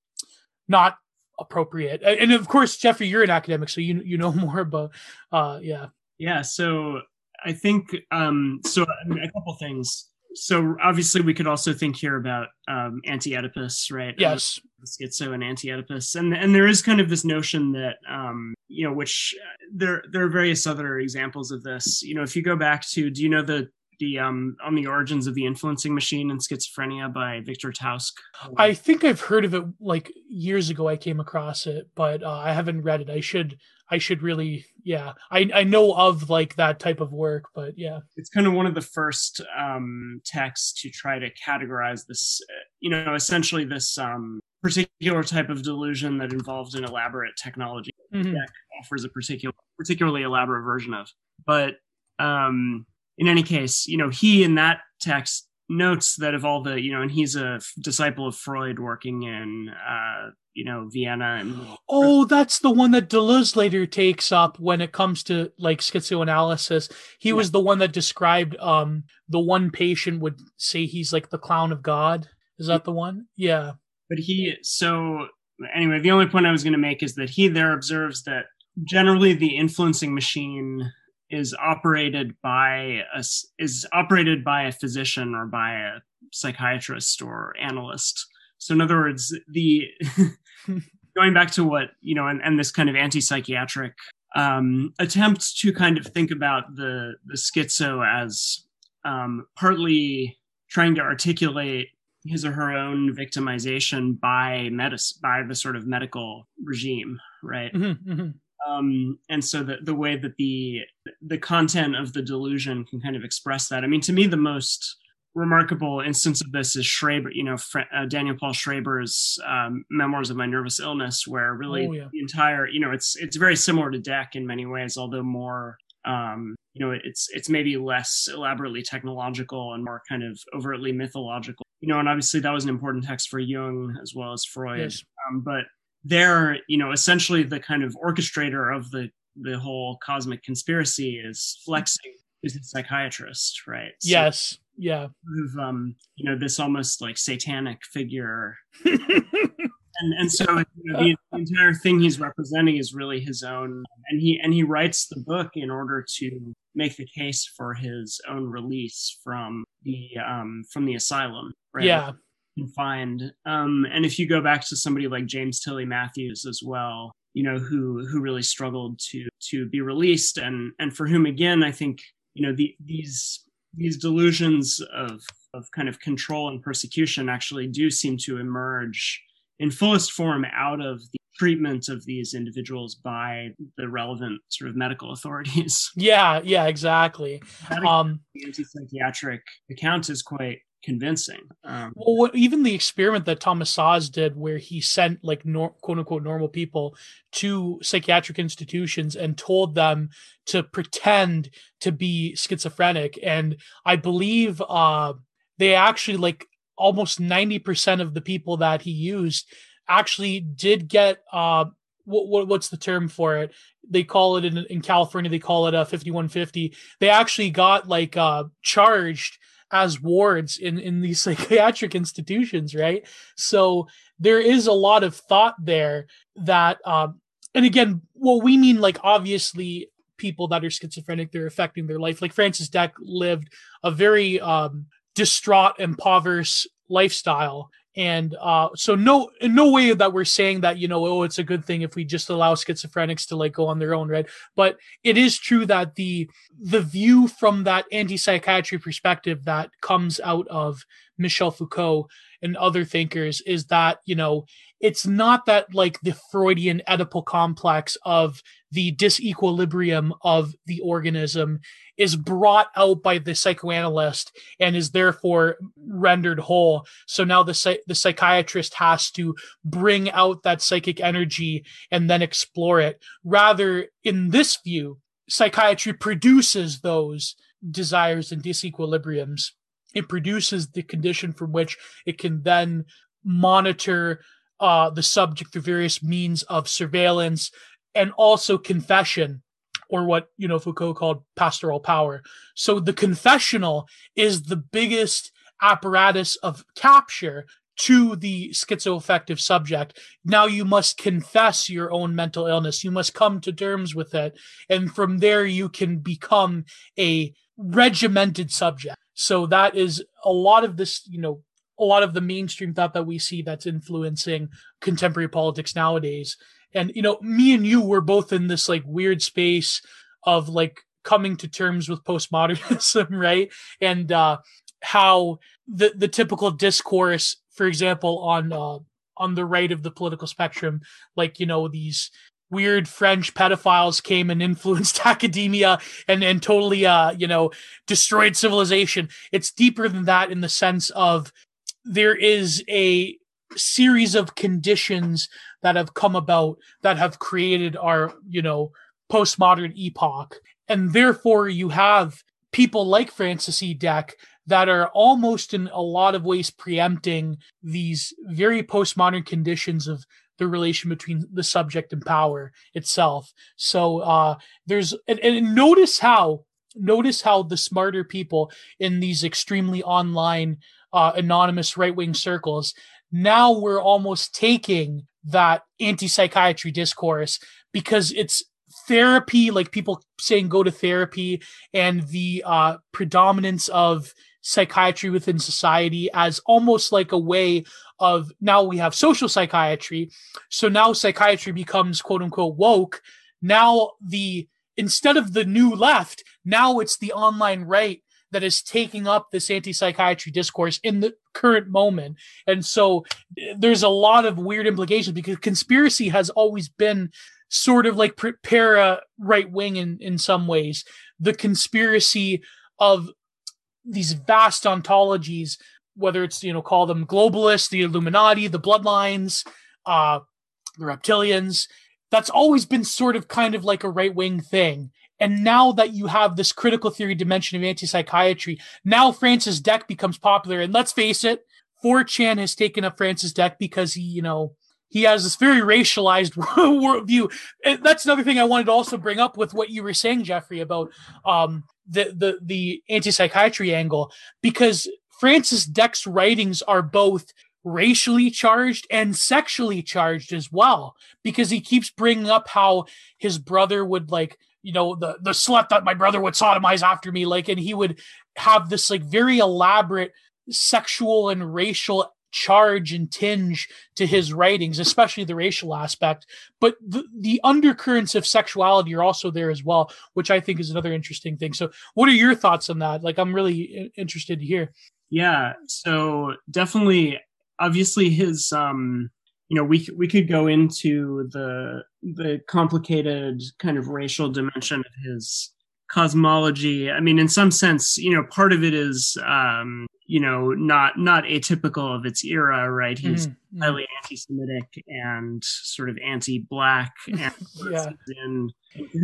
not appropriate. And of course, Jeffrey, you're an academic, so you you know more about uh yeah. Yeah, so I think um so a couple things. So obviously we could also think here about um anti-Oedipus, right? Yes. Schizo and anti-Oedipus. And and there is kind of this notion that um you know which uh, there there are various other examples of this. You know, if you go back to do you know the the um, on the origins of the influencing machine and schizophrenia by Victor Tausk. I think I've heard of it like years ago. I came across it, but uh, I haven't read it. I should. I should really. Yeah, I I know of like that type of work, but yeah, it's kind of one of the first um, texts to try to categorize this. Uh, you know, essentially this um, particular type of delusion that involves an elaborate technology mm-hmm. that offers a particular particularly elaborate version of, but um in any case, you know, he in that text notes that of all the, you know, and he's a disciple of Freud working in, uh, you know, Vienna. And oh, that's the one that Deleuze later takes up when it comes to like schizoanalysis. He yeah. was the one that described um the one patient would say he's like the clown of God. Is that the one? Yeah. But he so anyway, the only point I was going to make is that he there observes that generally the influencing machine is operated by a is operated by a physician or by a psychiatrist or analyst. So in other words, the going back to what you know, and, and this kind of anti-psychiatric um, attempt to kind of think about the the schizo as um, partly trying to articulate his or her own victimization by medicine by the sort of medical regime, right? Mm-hmm, mm-hmm um, and so the the way that the the content of the delusion can kind of express that. I mean, to me, the most remarkable instance of this is Schreber, you know, uh, Daniel Paul Schreber's um, Memoirs of My Nervous Illness, where really oh, yeah. the entire, you know, it's it's very similar to dec in many ways, although more, um, you know, it's it's maybe less elaborately technological and more kind of overtly mythological. you know, and obviously that was an important text for Jung as well as Freud. Yes. Um, but they're, you know, essentially the kind of orchestrator of the the whole cosmic conspiracy is flexing is a psychiatrist, right? So yes. Yeah. Of, um, you know, this almost like satanic figure. and and so you know, the, the entire thing he's representing is really his own and he and he writes the book in order to make the case for his own release from the um from the asylum right Yeah. Confined um and if you go back to somebody like james tilly matthews as well you know who who really struggled to to be released and and for whom again i think you know the, these these delusions of of kind of control and persecution actually do seem to emerge in fullest form out of the treatment of these individuals by the relevant sort of medical authorities. Yeah. Yeah. Exactly. Um, anti-psychiatric account is quite convincing. Um, Well, what, even the experiment that Thomas Szasz did, where he sent like nor, quote unquote normal people to psychiatric institutions and told them to pretend to be schizophrenic, and I believe uh, they actually like almost ninety percent of the people that he used actually did get uh, what, what what's the term for it? They call it in, in California. They call it a fifty one fifty. They actually got like uh, charged as wards in in these psychiatric institutions right? So there is a lot of thought there that um and again what we mean like obviously people that are schizophrenic they're affecting their life. Like francis dec lived a very um distraught impoverished lifestyle and uh so no in no way that we're saying that you know oh it's a good thing if we just allow schizophrenics to like go on their own right? But it is true that the the view from that anti-psychiatry perspective that comes out of Michel Foucault and other thinkers is that you know it's not that like the Freudian Oedipal complex of the disequilibrium of the organism is brought out by the psychoanalyst and is therefore rendered whole. So now the the psychiatrist has to bring out that psychic energy and then explore it. Rather, in this view, psychiatry produces those desires and disequilibriums. It produces the condition from which it can then monitor uh, the subject through various means of surveillance and also confession or what you know Foucault called pastoral power. So the confessional is the biggest apparatus of capture to the schizoaffective subject. Now you must confess your own mental illness. You must come to terms with it. And from there, you can become a regimented subject. So that is a lot of this, you know, a lot of the mainstream thought that we see that's influencing contemporary politics nowadays. And, you know, me and you were both in this like weird space of like coming to terms with postmodernism, right? And, uh, how the, the typical discourse for example, on uh, on the right of the political spectrum, like you know these weird French pedophiles came and influenced academia and and totally uh you know destroyed civilization. It's deeper than that in the sense of there is a series of conditions that have come about that have created our you know postmodern epoch and therefore you have people like francis e dec that are almost in a lot of ways preempting these very postmodern conditions of the relation between the subject and power itself. So uh, there's and, and notice how notice how the smarter people in these extremely online uh, anonymous right wing circles now we're almost taking that anti psychiatry discourse because it's therapy, like people saying go to therapy, and the uh, predominance of psychiatry within society as almost like a way of now we have social psychiatry. So now psychiatry becomes quote unquote woke. Now the instead of the new left, now it's the online right that is taking up this anti-psychiatry discourse in the current moment. And so there's a lot of weird implications because conspiracy has always been sort of like para right wing in, in some ways. The conspiracy of these vast ontologies, whether it's, you know, call them globalists, the Illuminati, the bloodlines, uh, the reptilians, that's always been sort of kind of like a right wing thing. And now that you have this critical theory dimension of anti psychiatry, now Francis Dec becomes popular. And let's face it, 4chan has taken up Francis Dec because he, you know, he has this very racialized worldview. And that's another thing I wanted to also bring up with what you were saying, Jeffrey, about um, the the the anti psychiatry angle, because Francis Dec's writings are both racially charged and sexually charged as well, because he keeps bringing up how his brother would like, you know, the the slut that my brother would sodomize after me, like, and he would have this like very elaborate sexual and racial charge and tinge to his writings, especially the racial aspect. But the, the undercurrents of sexuality are also there as well, which I think is another interesting thing. So, what are your thoughts on that? Like, I'm really interested to hear. Yeah. So definitely, obviously, his um, you know, we we could go into the the complicated kind of racial dimension of his cosmology. I mean, in some sense, you know, part of it is um, you know not not atypical of its era right he's mm-hmm. highly anti-semitic and sort of anti-black and yeah. in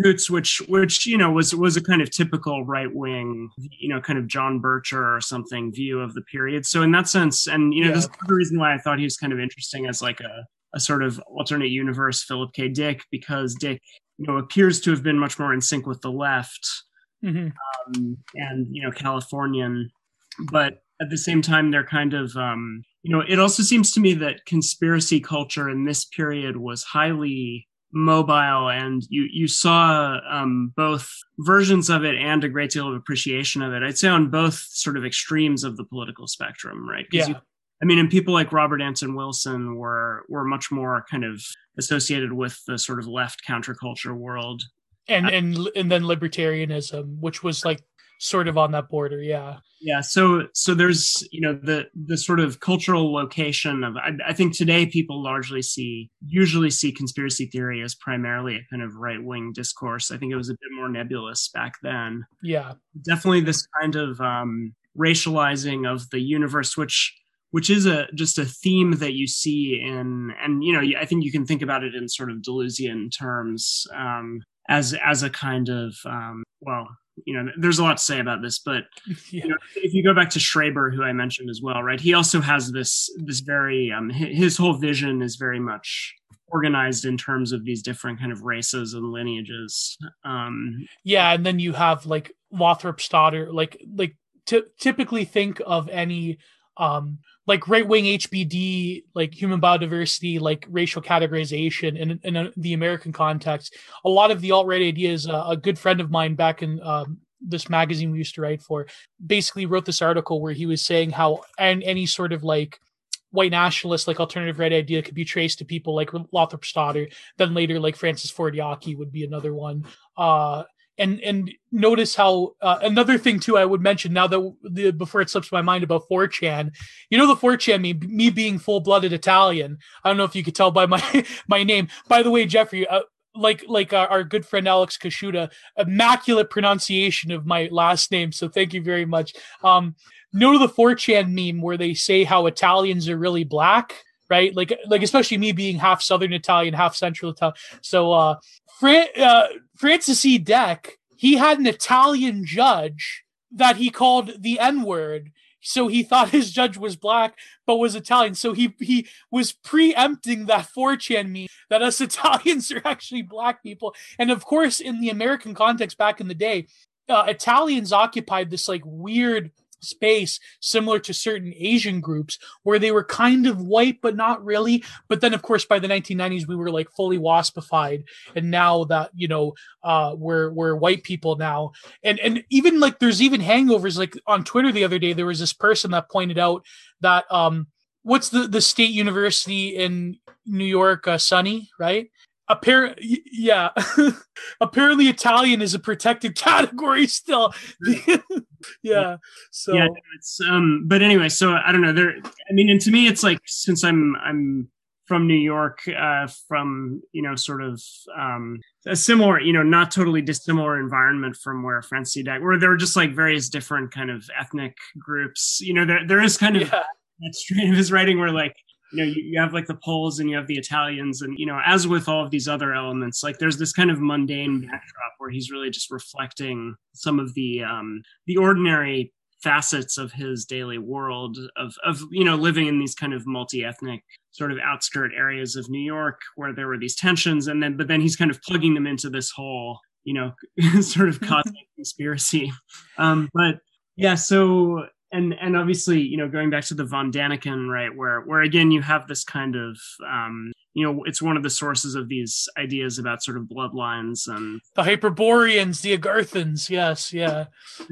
Hoots, which which you know was was a kind of typical right wing you know kind of John Bircher or something view of the period so in that sense and you know yeah. this is the reason why I thought he was kind of interesting as like a a sort of alternate universe Philip K Dick because Dick you know appears to have been much more in sync with the left mm-hmm. um, and you know Californian but at the same time they're kind of um, you know it also seems to me that conspiracy culture in this period was highly mobile and you you saw um, both versions of it and a great deal of appreciation of it i'd say on both sort of extremes of the political spectrum right yeah. You, i mean and people like robert anton wilson were were much more kind of associated with the sort of left counterculture world. And and and then libertarianism which was like sort of on that border yeah. Yeah so so there's you know the the sort of cultural location of I, I, think today people largely see usually see conspiracy theory as primarily a kind of right-wing discourse. I think it was a bit more nebulous back then. Yeah. Definitely this kind of um racializing of the universe which which is a just a theme that you see in and you know i think you can think about it in sort of deleuzian terms um as as a kind of um well you know, there's a lot to say about this, but yeah. you know, if you go back to Schreber, who I mentioned as well, right? He also has this this very um, his whole vision is very much organized in terms of these different kind of races and lineages. Um, yeah, and then you have like Lothrop Stoddard, like like t- typically think of any um like right wing HBD, like human biodiversity, like racial categorization in, in a, the American context. A lot of the alt right ideas, uh, a good friend of mine back in um, this magazine we used to write for basically wrote this article where he was saying how and any sort of like white nationalist like alternative right idea could be traced to people like Lothrop Stoddard. Then later, like Francis Ford Yockey would be another one. Uh, and and notice how uh, another thing too I would mention now that the before it slips my mind about 4chan, you know the 4chan me me being full blooded Italian. I don't know if you could tell by my my name. By the way, Jeffrey, uh, like like our, our, good friend Alex Kashuda, immaculate pronunciation of my last name. So thank you very much. Um, know the 4chan meme where they say how Italians are really black right? Like like especially me being half Southern Italian, half Central Italian. So uh, Fran- uh, Francis E. Dec, he had an Italian judge that he called the N word. So he thought his judge was black, but was Italian. So he he was preempting that 4chan me that us Italians are actually black people. And of course, in the American context back in the day, uh, Italians occupied this like weird space similar to certain Asian groups where they were kind of white but not really. But then of course by the 1990s we were like fully waspified. And now that you know uh we're we're white people now. And and even like there's even hangovers like on Twitter the other day there was this person that pointed out that um what's the the state university in New York uh, SUNY right apparently yeah. Apparently italian is a protected category still. Yeah so. Yeah it's um but anyway so i don't know there i mean and to me it's like since i'm i'm from new york uh from you know sort of um a similar you know not totally dissimilar environment from where Francis Dec, where there are just like various different kind of ethnic groups you know there there is kind of yeah. that strain of his writing where like you know you, you have like the poles and you have the italians and you know as with all of these other elements like there's this kind of mundane backdrop where he's really just reflecting some of the um the ordinary facets of his daily world of of you know living in these kind of multi-ethnic sort of outskirt areas of New York where there were these tensions and then but then he's kind of plugging them into this whole you know sort of cosmic conspiracy. Um but yeah so and and obviously you know going back to the von daniken right where where again you have this kind of um you know it's one of the sources of these ideas about sort of bloodlines and the hyperboreans the agarthans yes yeah,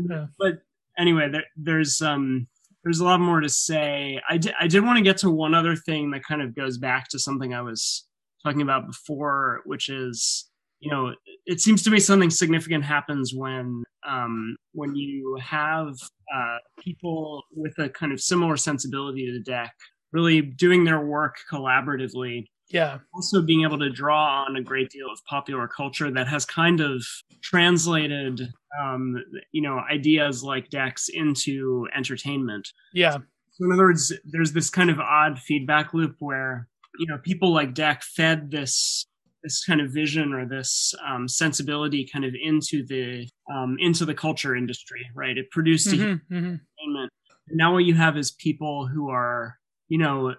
yeah. but anyway there, there's um there's a lot more to say I did, I did want to get to one other thing that kind of goes back to something i was talking about before which is you know it seems to me something significant happens when um when you have uh people with a kind of similar sensibility to the dec really doing their work collaboratively. Yeah. Also being able to draw on a great deal of popular culture that has kind of translated um, you know ideas like dec's into entertainment. Yeah. So in other words there's this kind of odd feedback loop where you know people like Dec fed this this kind of vision or this um, sensibility kind of into the um, into the culture industry right it produced mm-hmm, mm-hmm. entertainment now what you have is people who are you know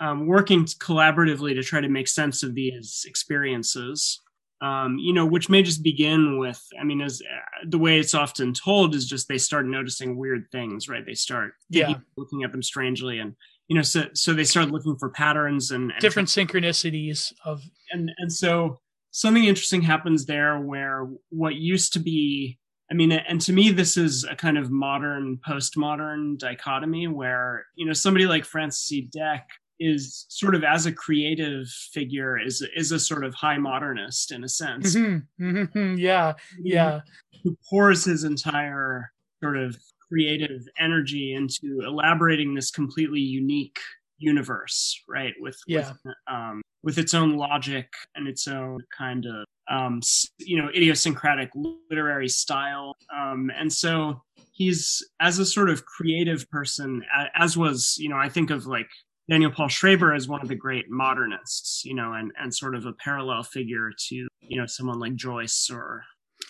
um, working collaboratively to try to make sense of these experiences um, you know which may just begin with i mean as uh, the way it's often told is just they start noticing weird things right they start yeah. looking at them strangely and you know so so they start looking for patterns and, and different synchronicities of and and so something interesting happens there where what used to be I mean, and to me, this is a kind of modern, postmodern dichotomy where, you know, somebody like Francis C. Dec is sort of as a creative figure is is a sort of high modernist in a sense. Mm-hmm. Mm-hmm. Yeah, yeah. Who pours his entire sort of creative energy into elaborating this completely unique universe, right? With yeah. with, um, with its own logic and its own kind of um, you know idiosyncratic literary style, um, and so he's as a sort of creative person, as was you know I think of like Daniel Paul Schreber as one of the great modernists, you know, and and sort of a parallel figure to you know someone like Joyce or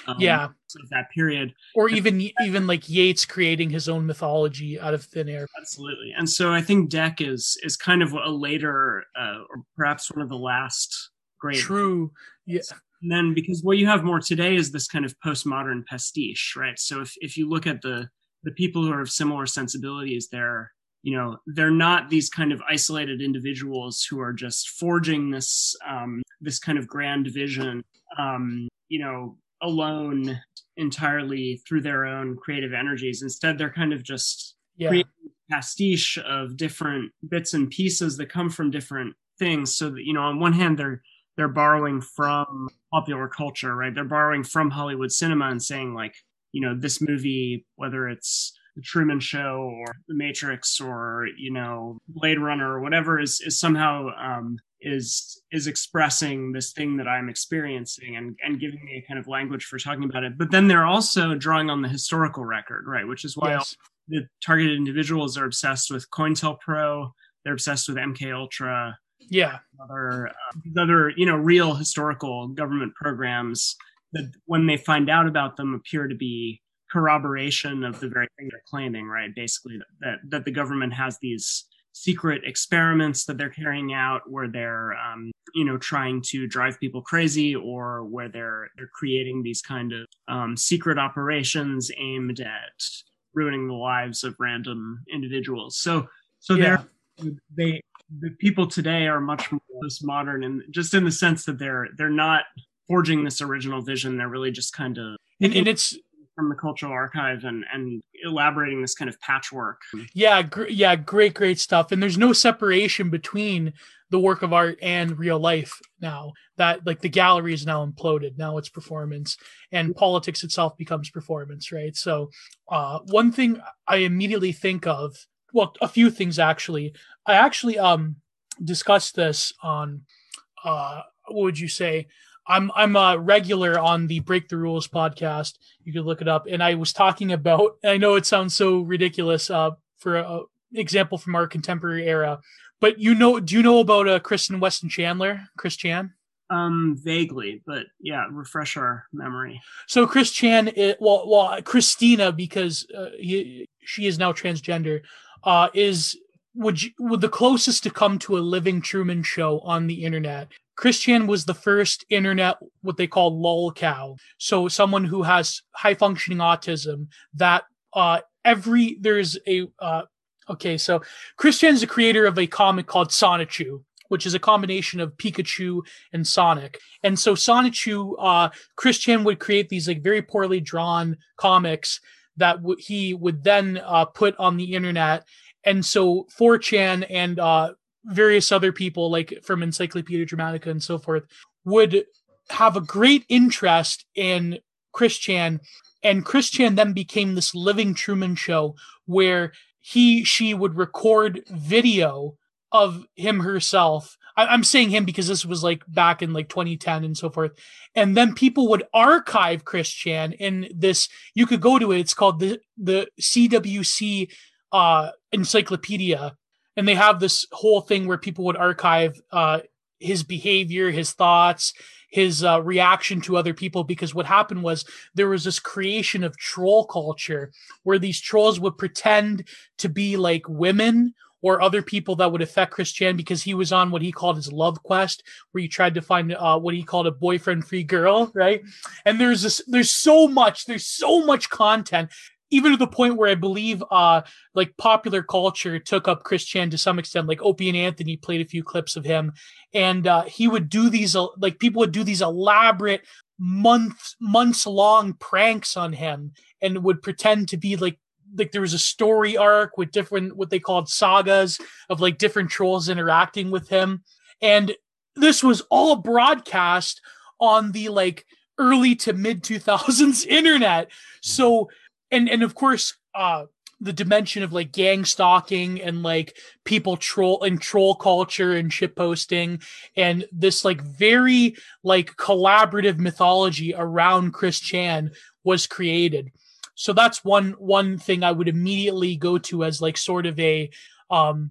um, yeah. of that period. Or even even like Yeats creating his own mythology out of thin air. Absolutely. And so I think dec is is kind of a later uh, or perhaps one of the last great true. Yeah. And then because what you have more today is this kind of postmodern pastiche right? So if if you look at the the people who are of similar sensibilities they're you know they're not these kind of isolated individuals who are just forging this um, this kind of grand vision. Um, you know alone entirely through their own creative energies. Instead they're kind of just yeah. creating pastiche of different bits and pieces that come from different things. So that you know on one hand they're they're borrowing from popular culture right? They're borrowing from hollywood cinema and saying like you know this movie whether it's the Truman Show or The Matrix or you know Blade Runner or whatever is is somehow um, is is expressing this thing that I'm experiencing and and giving me a kind of language for talking about it. But then they're also drawing on the historical record, right? Which is why yes. the targeted individuals are obsessed with COINTELPRO. They're obsessed with MK Ultra. Yeah, other uh, other you know real historical government programs that when they find out about them appear to be corroboration of the very thing they're claiming, right? Basically, that that the government has these secret experiments that they're carrying out where they're um, you know trying to drive people crazy or where they're they're creating these kind of um, secret operations aimed at ruining the lives of random individuals so so yeah. they're they the people today are much more modern and just in the sense that they're they're not forging this original vision they're really just kind of and, and it's from the cultural archive and and elaborating this kind of patchwork. Yeah gr- yeah great great stuff. And there's no separation between the work of art and real life now. That like the gallery is now imploded. Now it's performance and politics itself becomes performance right? So uh one thing i immediately think of well a few things actually. I actually um discussed this on uh what would you say I'm I'm a regular on the Break the Rules podcast. You can look it up. And I was talking about. I know it sounds so ridiculous uh, for an example from our contemporary era, but you know, do you know about uh, Christine Weston Chandler, Chris Chan? Um, vaguely, but yeah, refresh our memory. So Chris Chan, it, well, well, Christina, because uh, he, she is now transgender, uh, is would you, would the closest to come to a living Truman show on the internet. Chris Chan was the first internet, what they call lol cow. So someone who has high functioning autism that, uh, every, there's a, uh, okay, so Chris Chan is the creator of a comic called Sonichu, which is a combination of Pikachu and Sonic. And so Sonichu, uh, Chris Chan would create these like very poorly drawn comics that w- he would then uh, put on the internet. And so 4chan and uh, various other people, like from Encyclopedia Dramatica and so forth, would have a great interest in Chris Chan. And Chris Chan then became this living Truman show where he, she would record video of him herself. I, am saying him because this was like back in like 2010 and so forth. And then people would archive Chris Chan in this. You could go to it. It's called the the CWC uh, encyclopedia, and they have this whole thing where people would archive uh, his behavior, his thoughts, his uh, reaction to other people because what happened was there was this creation of troll culture where these trolls would pretend to be like women or other people that would affect Chris Chan because he was on what he called his love quest, where he tried to find uh, what he called a boyfriend-free girl, right? And there's this, there's so much, there's so much content, even to the point where I believe, uh, like popular culture took up Chris Chan to some extent. Like Opie and Anthony played a few clips of him, and uh, he would do these, uh, like people would do these elaborate months months long pranks on him and would pretend to be like like there was a story arc with different what they called sagas of like different trolls interacting with him and this was all broadcast on the like early to mid 2000s internet so and and of course uh the dimension of like gang stalking and like people troll and troll culture and shit posting and this like very like collaborative mythology around Chris Chan was created so that's one one thing I would immediately go to as like sort of a um,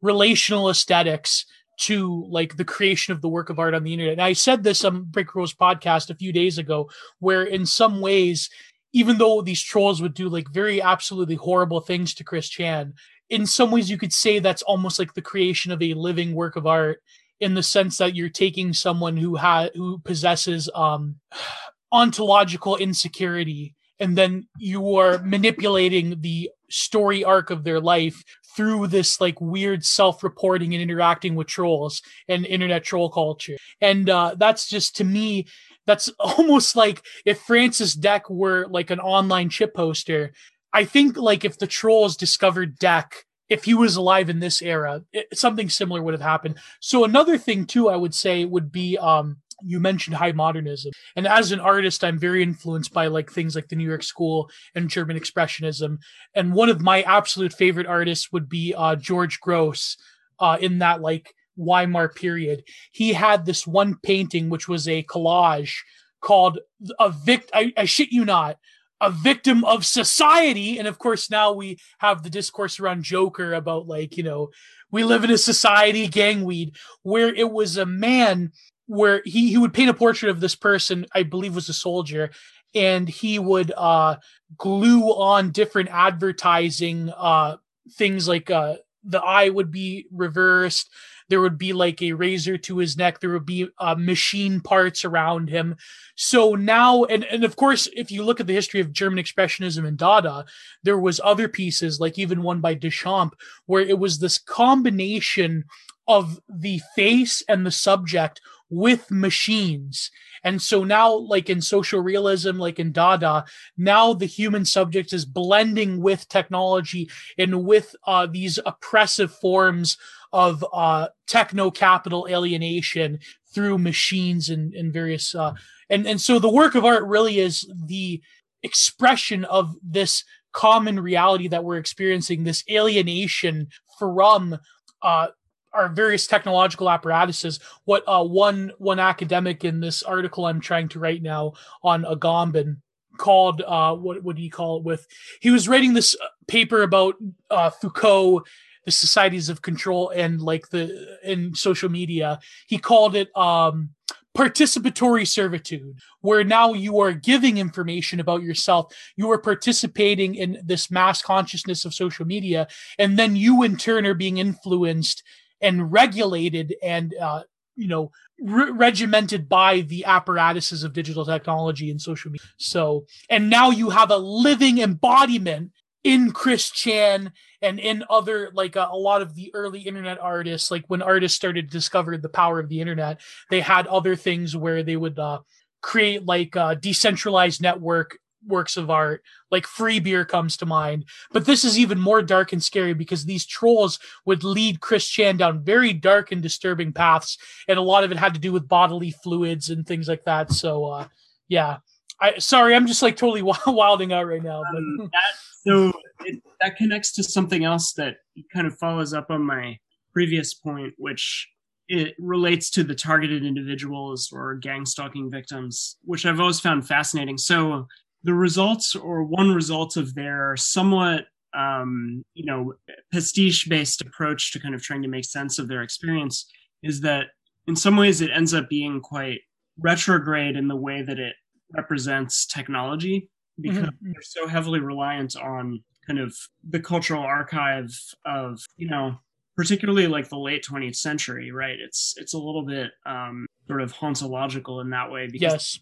relational aesthetics to like the creation of the work of art on the internet. And I said this on Break Rose podcast a few days ago, where in some ways, even though these trolls would do like very absolutely horrible things to Chris Chan, in some ways you could say that's almost like the creation of a living work of art in the sense that you're taking someone who has who possesses um ontological insecurity and then you are manipulating the story arc of their life through this like weird self-reporting and interacting with trolls and internet troll culture. And uh, that's just to me that's almost like if francis Dec were like an online chip poster i think like if the trolls discovered Dec, if he was alive in this era it, something similar would have happened. So another thing too i would say would be um you mentioned high modernism. And as an artist i'm very influenced by like things like the new york school and german expressionism. And one of my absolute favorite artists would be uh, george grosz uh, in that like weimar period he had this one painting which was a collage called a vict I, I shit you not a victim of society and of course now we have the discourse around joker about like you know we live in a society gangweed where it was a man where he, he would paint a portrait of this person, I believe was a soldier, and he would uh, glue on different advertising uh, things like uh, the eye would be reversed. There would be like a razor to his neck. There would be uh, machine parts around him. So now, and, and of course, if you look at the history of German Expressionism and Dada, there was other pieces, like even one by Duchamp, where it was this combination of the face and the subject with machines. And so now, like in social realism, like in Dada, now the human subject is blending with technology and with uh, these oppressive forms of uh, techno capital alienation through machines and, and various. Uh, and, and so the work of art really is the expression of this common reality that we're experiencing, this alienation from uh, our various technological apparatuses. What uh, one one academic in this article I'm trying to write now on Agamben called uh, what what do you call it? With he was writing this uh, paper about uh, Foucault, the societies of control, and like the in social media. He called it um, participatory servitude, where now you are giving information about yourself. You are participating in this mass consciousness of social media, and then you in turn are being influenced and regulated and uh, you know re- regimented by the apparatuses of digital technology and social media. So, and now you have a living embodiment in Chris Chan and in other like a, a, lot of the early internet artists like when artists started to discover the power of the internet they had other things where they would uh, create like a decentralized network works of art like free beer comes to mind but this is even more dark and scary because these trolls would lead chris chan down very dark and disturbing paths and a lot of it had to do with bodily fluids and things like that so uh yeah I sorry, I'm just like totally wilding out right now. Um, that, so it, that connects to something else that kind of follows up on my previous point, which it relates to the targeted individuals or gang stalking victims, which I've always found fascinating. So the results, or one result of their somewhat um, you know pastiche based approach to kind of trying to make sense of their experience is that in some ways it ends up being quite retrograde in the way that it represents technology because mm-hmm. they're so heavily reliant on kind of the cultural archive of you know particularly like the late 20th century right it's it's a little bit um sort of hauntological in that way because yes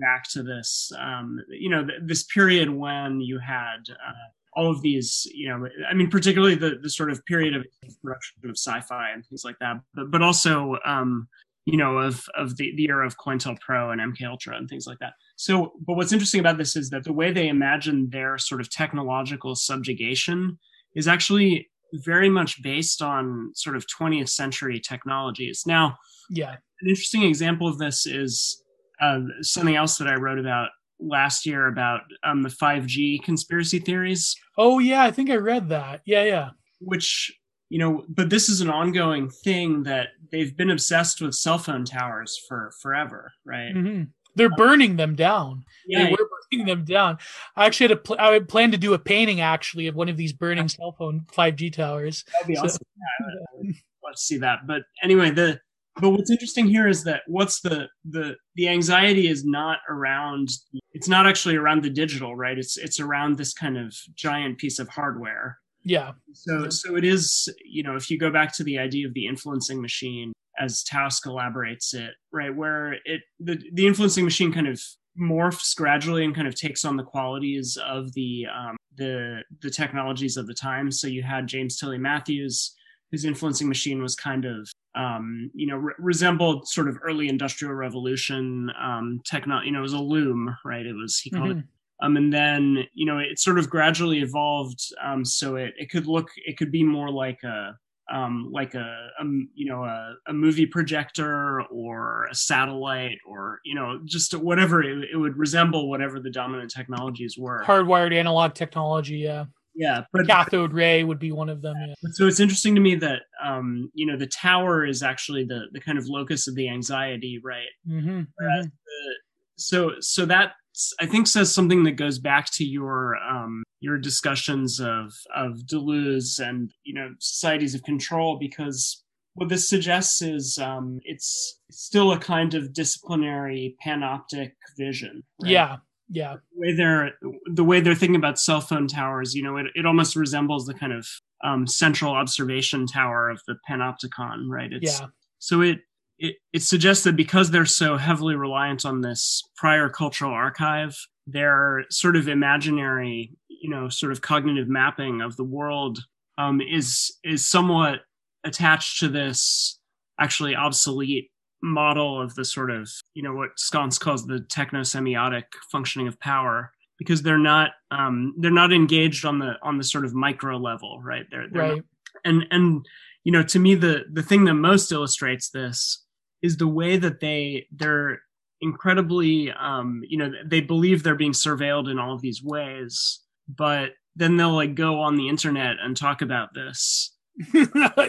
back to this um you know th- this period when you had uh, all of these you know i mean particularly the the sort of period of production of sci-fi and things like that but but also um you know, of of the, the era of COINTELPRO and MK Ultra and things like that. So, but what's interesting about this is that the way they imagine their sort of technological subjugation is actually very much based on sort of 20th century technologies. Now, yeah, an interesting example of this is uh, something else that I wrote about last year about um, the 5G conspiracy theories. Oh yeah, I think I read that. Yeah, yeah. Which you know, but this is an ongoing thing that they've been obsessed with cell phone towers for forever, right? Mm-hmm. They're burning them down. Yeah, they were burning them down. I actually had a pl- I had planned to do a painting actually of one of these burning cell phone 5G towers. That'd be so, awesome. Yeah, love to see that. But anyway, the but what's interesting here is that what's the the the anxiety is not around it's not actually around the digital right it's it's around this kind of giant piece of hardware yeah. So so it is, you know, if you go back to the idea of the influencing machine as Tausk elaborates it, right, where it the, the influencing machine kind of morphs gradually and kind of takes on the qualities of the um, the the technologies of the time. So you had James Tilly Matthews, whose influencing machine was kind of um, you know re- resembled sort of early industrial revolution um, techno. You know, it was a loom, right? It was he called mm-hmm. it um, and then you know it sort of gradually evolved um, so it, it could look it could be more like a um, like a, a, you know a, a, movie projector or a satellite or you know just whatever it, it, would resemble whatever the dominant technologies were hardwired analog technology yeah yeah but cathode ray would be one of them yeah. so it's interesting to me that um, you know the tower is actually the the kind of locus of the anxiety right mm-hmm, mm-hmm. The, so so that I think says something that goes back to your um, your discussions of of Deleuze and you know societies of control because what this suggests is um, it's still a kind of disciplinary panoptic vision. Right? Yeah, yeah. The way they're the way they're thinking about cell phone towers, you know, it, it almost resembles the kind of um, central observation tower of the panopticon, right? It's, yeah. So it it, it suggests that because they're so heavily reliant on this prior cultural archive, their sort of imaginary, you know, sort of cognitive mapping of the world um, is is somewhat attached to this actually obsolete model of the sort of you know what Sconce calls the techno semiotic functioning of power because they're not um, they're not engaged on the on the sort of micro level right? They're, they're right. Not, and and you know to me the the thing that most illustrates this is the way that they they're incredibly um you know they believe they're being surveilled in all of these ways but then they'll like go on the internet and talk about this.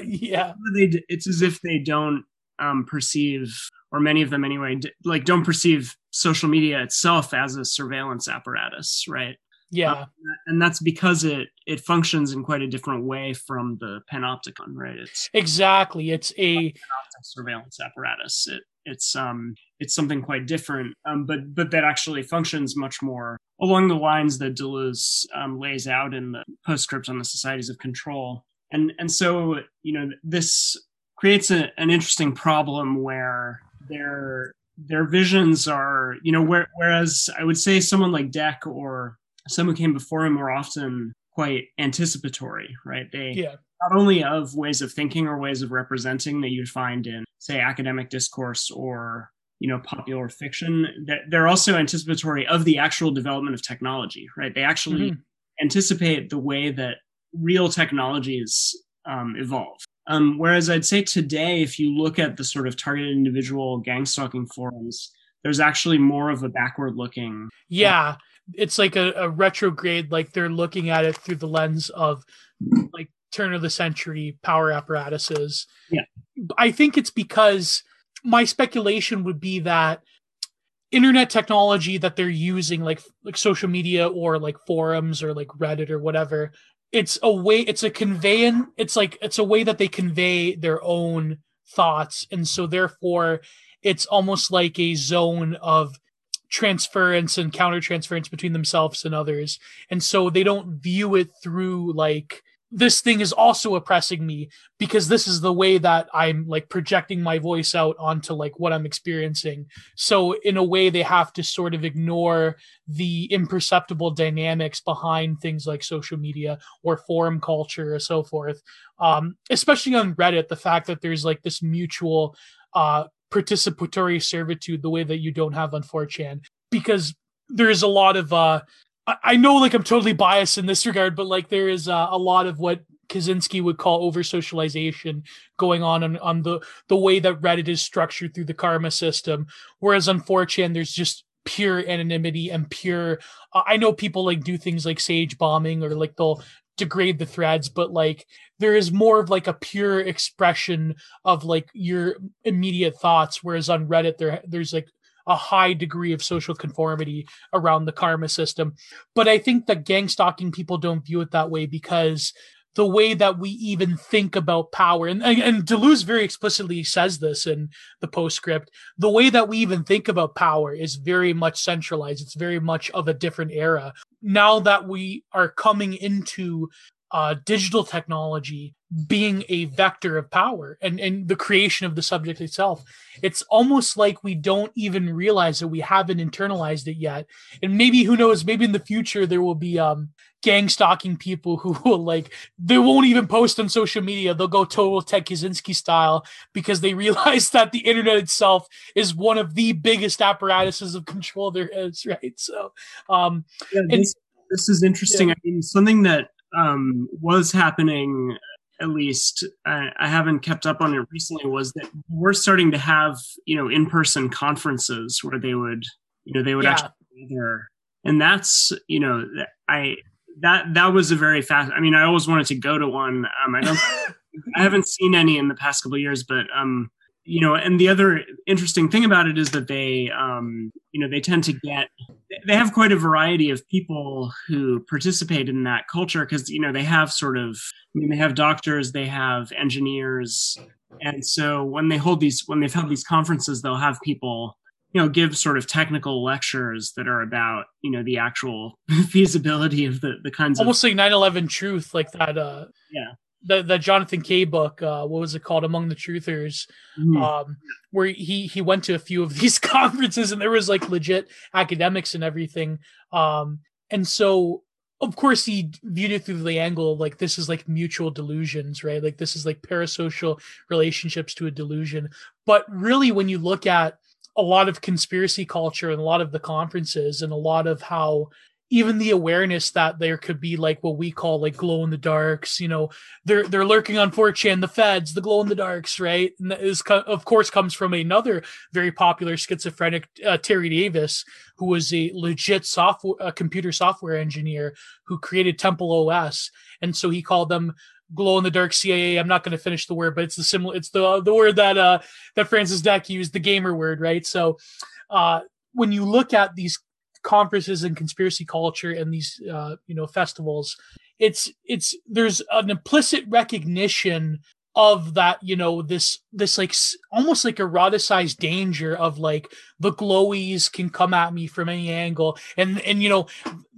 Yeah. They, it's as if they don't um perceive or many of them anyway like don't perceive social media itself as a surveillance apparatus right? Yeah. Um, and that's because it it functions in quite a different way from the panopticon right? It's exactly. It's a surveillance apparatus. It it's um it's something quite different um but but that actually functions much more along the lines that deleuze um, lays out in the postscript on the societies of control. And and so you know this creates a, an interesting problem where their their visions are you know where, whereas i would say someone like Dec or someone who came before him were often quite anticipatory right? They yeah. not only of ways of thinking or ways of representing that you'd find in say academic discourse or you know popular fiction that they're also anticipatory of the actual development of technology right? They actually mm-hmm. anticipate the way that real technologies um, evolve um, whereas i'd say today if you look at the sort of targeted individual gang stalking forums there's actually more of a backward looking yeah it's like a, a retrograde like they're looking at it through the lens of like turn of the century power apparatuses. Yeah. I think it's because my speculation would be that internet technology that they're using like like social media or like forums or like Reddit or whatever it's a way it's a conveying it's like it's a way that they convey their own thoughts. And so therefore it's almost like a zone of transference and counter transference between themselves and others. And so they don't view it through like this thing is also oppressing me because this is the way that I'm like projecting my voice out onto like what I'm experiencing. So in a way they have to sort of ignore the imperceptible dynamics behind things like social media or forum culture or so forth. Um, especially on Reddit, the fact that there's like this mutual uh participatory servitude the way that you don't have on 4chan because there's a lot of uh I know like I'm totally biased in this regard, but like there is uh, a lot of what Kaczynski would call over socialization going on, on on the the way that Reddit is structured through the karma system. Whereas on 4chan, there's just pure anonymity and pure. Uh, I know people like do things like sage bombing or like they'll degrade the threads, but like there is more of like a pure expression of like your immediate thoughts. Whereas on Reddit, there there's like a high degree of social conformity around the karma system. But I think that gang stalking people don't view it that way because the way that we even think about power, and, and Deleuze very explicitly says this in the postscript, the way that we even think about power is very much centralized. It's very much of a different era. Now that we are coming into uh, digital technology being a vector of power and, and the creation of the subject itself. It's almost like we don't even realize that we haven't internalized it yet. And maybe, who knows, maybe in the future there will be um, gang stalking people who will like, they won't even post on social media. They'll go total Ted Kaczynski style because they realize that the internet itself is one of the biggest apparatuses of control there is, right? So, um, yeah, this, and, this is interesting. Yeah. I mean, something that um, was happening at least I, I, haven't kept up on it recently was that we're starting to have you know in-person conferences where they would you know they would yeah. actually be there and that's you know i that that was a very fast i mean i always wanted to go to one um i don't i haven't seen any in the past couple years but um you know and the other interesting thing about it is that they um, you know they tend to get they have quite a variety of people who participate in that culture because you know they have sort of i mean they have doctors they have engineers and so when they hold these when they've held these conferences they'll have people you know give sort of technical lectures that are about you know the actual feasibility of the the kinds almost of like 9-11 truth like that uh yeah the the Jonathan Kay book, uh, what was it called, Among the Truthers, mm. um, where he he went to a few of these conferences and there was like legit academics and everything, um, and so of course he viewed it through the angle of like this is like mutual delusions, right? Like this is like parasocial relationships to a delusion, but really when you look at a lot of conspiracy culture and a lot of the conferences and a lot of how even the awareness that there could be like what we call like glow in the darks, you know, they're they're lurking on 4chan, the feds, the glow in the darks, right? And that is of course comes from another very popular schizophrenic uh, Terry Davis, who was a legit software computer software engineer who created Temple OS, and so he called them glow in the dark CIA. I'm not going to finish the word, but it's the similar. It's the the word that uh that Francis Dec used, the gamer word, right? So, uh, when you look at these conferences and conspiracy culture and these uh, you know festivals it's it's there's an implicit recognition of that you know this this like almost like eroticized danger of like the glowies can come at me from any angle. And and you know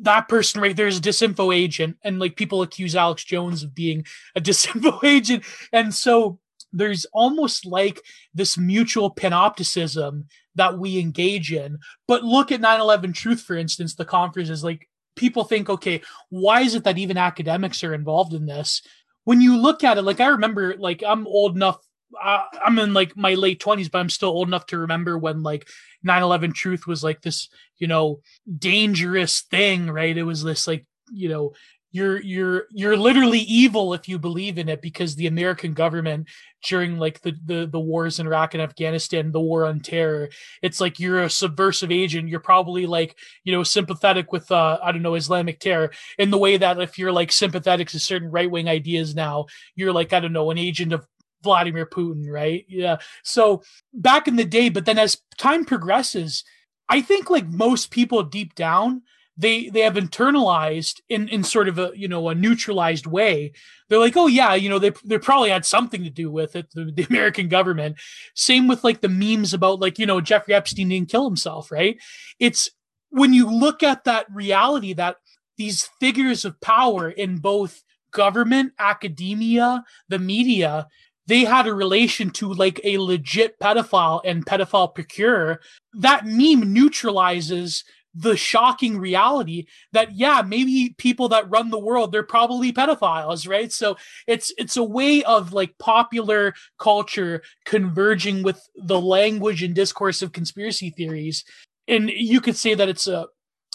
that person right there is a disinfo agent and like people accuse alex jones of being a disinfo agent. And so there's almost like this mutual panopticism that we engage in but look at 9-11 truth for instance the conference is like people think okay why is it that even academics are involved in this when you look at it, like I remember, like I'm old enough. Uh, I'm in like my late twenties, but I'm still old enough to remember when like 9/11 Truth was like this, you know, dangerous thing, right? It was this like, you know, you're you're you're literally evil if you believe in it because the American government during like the, the the wars in Iraq and Afghanistan, the war on terror, it's like you're a subversive agent. You're probably like you know sympathetic with uh I don't know Islamic terror in the way that if you're like sympathetic to certain right wing ideas now, you're like I don't know an agent of Vladimir Putin, right? Yeah. So back in the day, but then as time progresses, I think like most people deep down they they have internalized in in sort of a you know a neutralized way. They're like oh yeah you know they they probably had something to do with it the, the american government. Same with like the memes about like you know jeffrey epstein didn't kill himself right? It's when you look at that reality that these figures of power in both government academia the media they had a relation to like a legit pedophile and pedophile procurer that meme neutralizes the shocking reality that yeah maybe people that run the world they're probably pedophiles right? So it's it's a way of like popular culture converging with the language and discourse of conspiracy theories. And you could say that it's a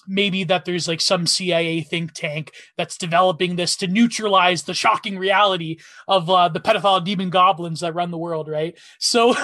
maybe that there's like some CIA think tank that's developing this to neutralize the shocking reality of uh, the pedophile demon goblins that run the world, right? So,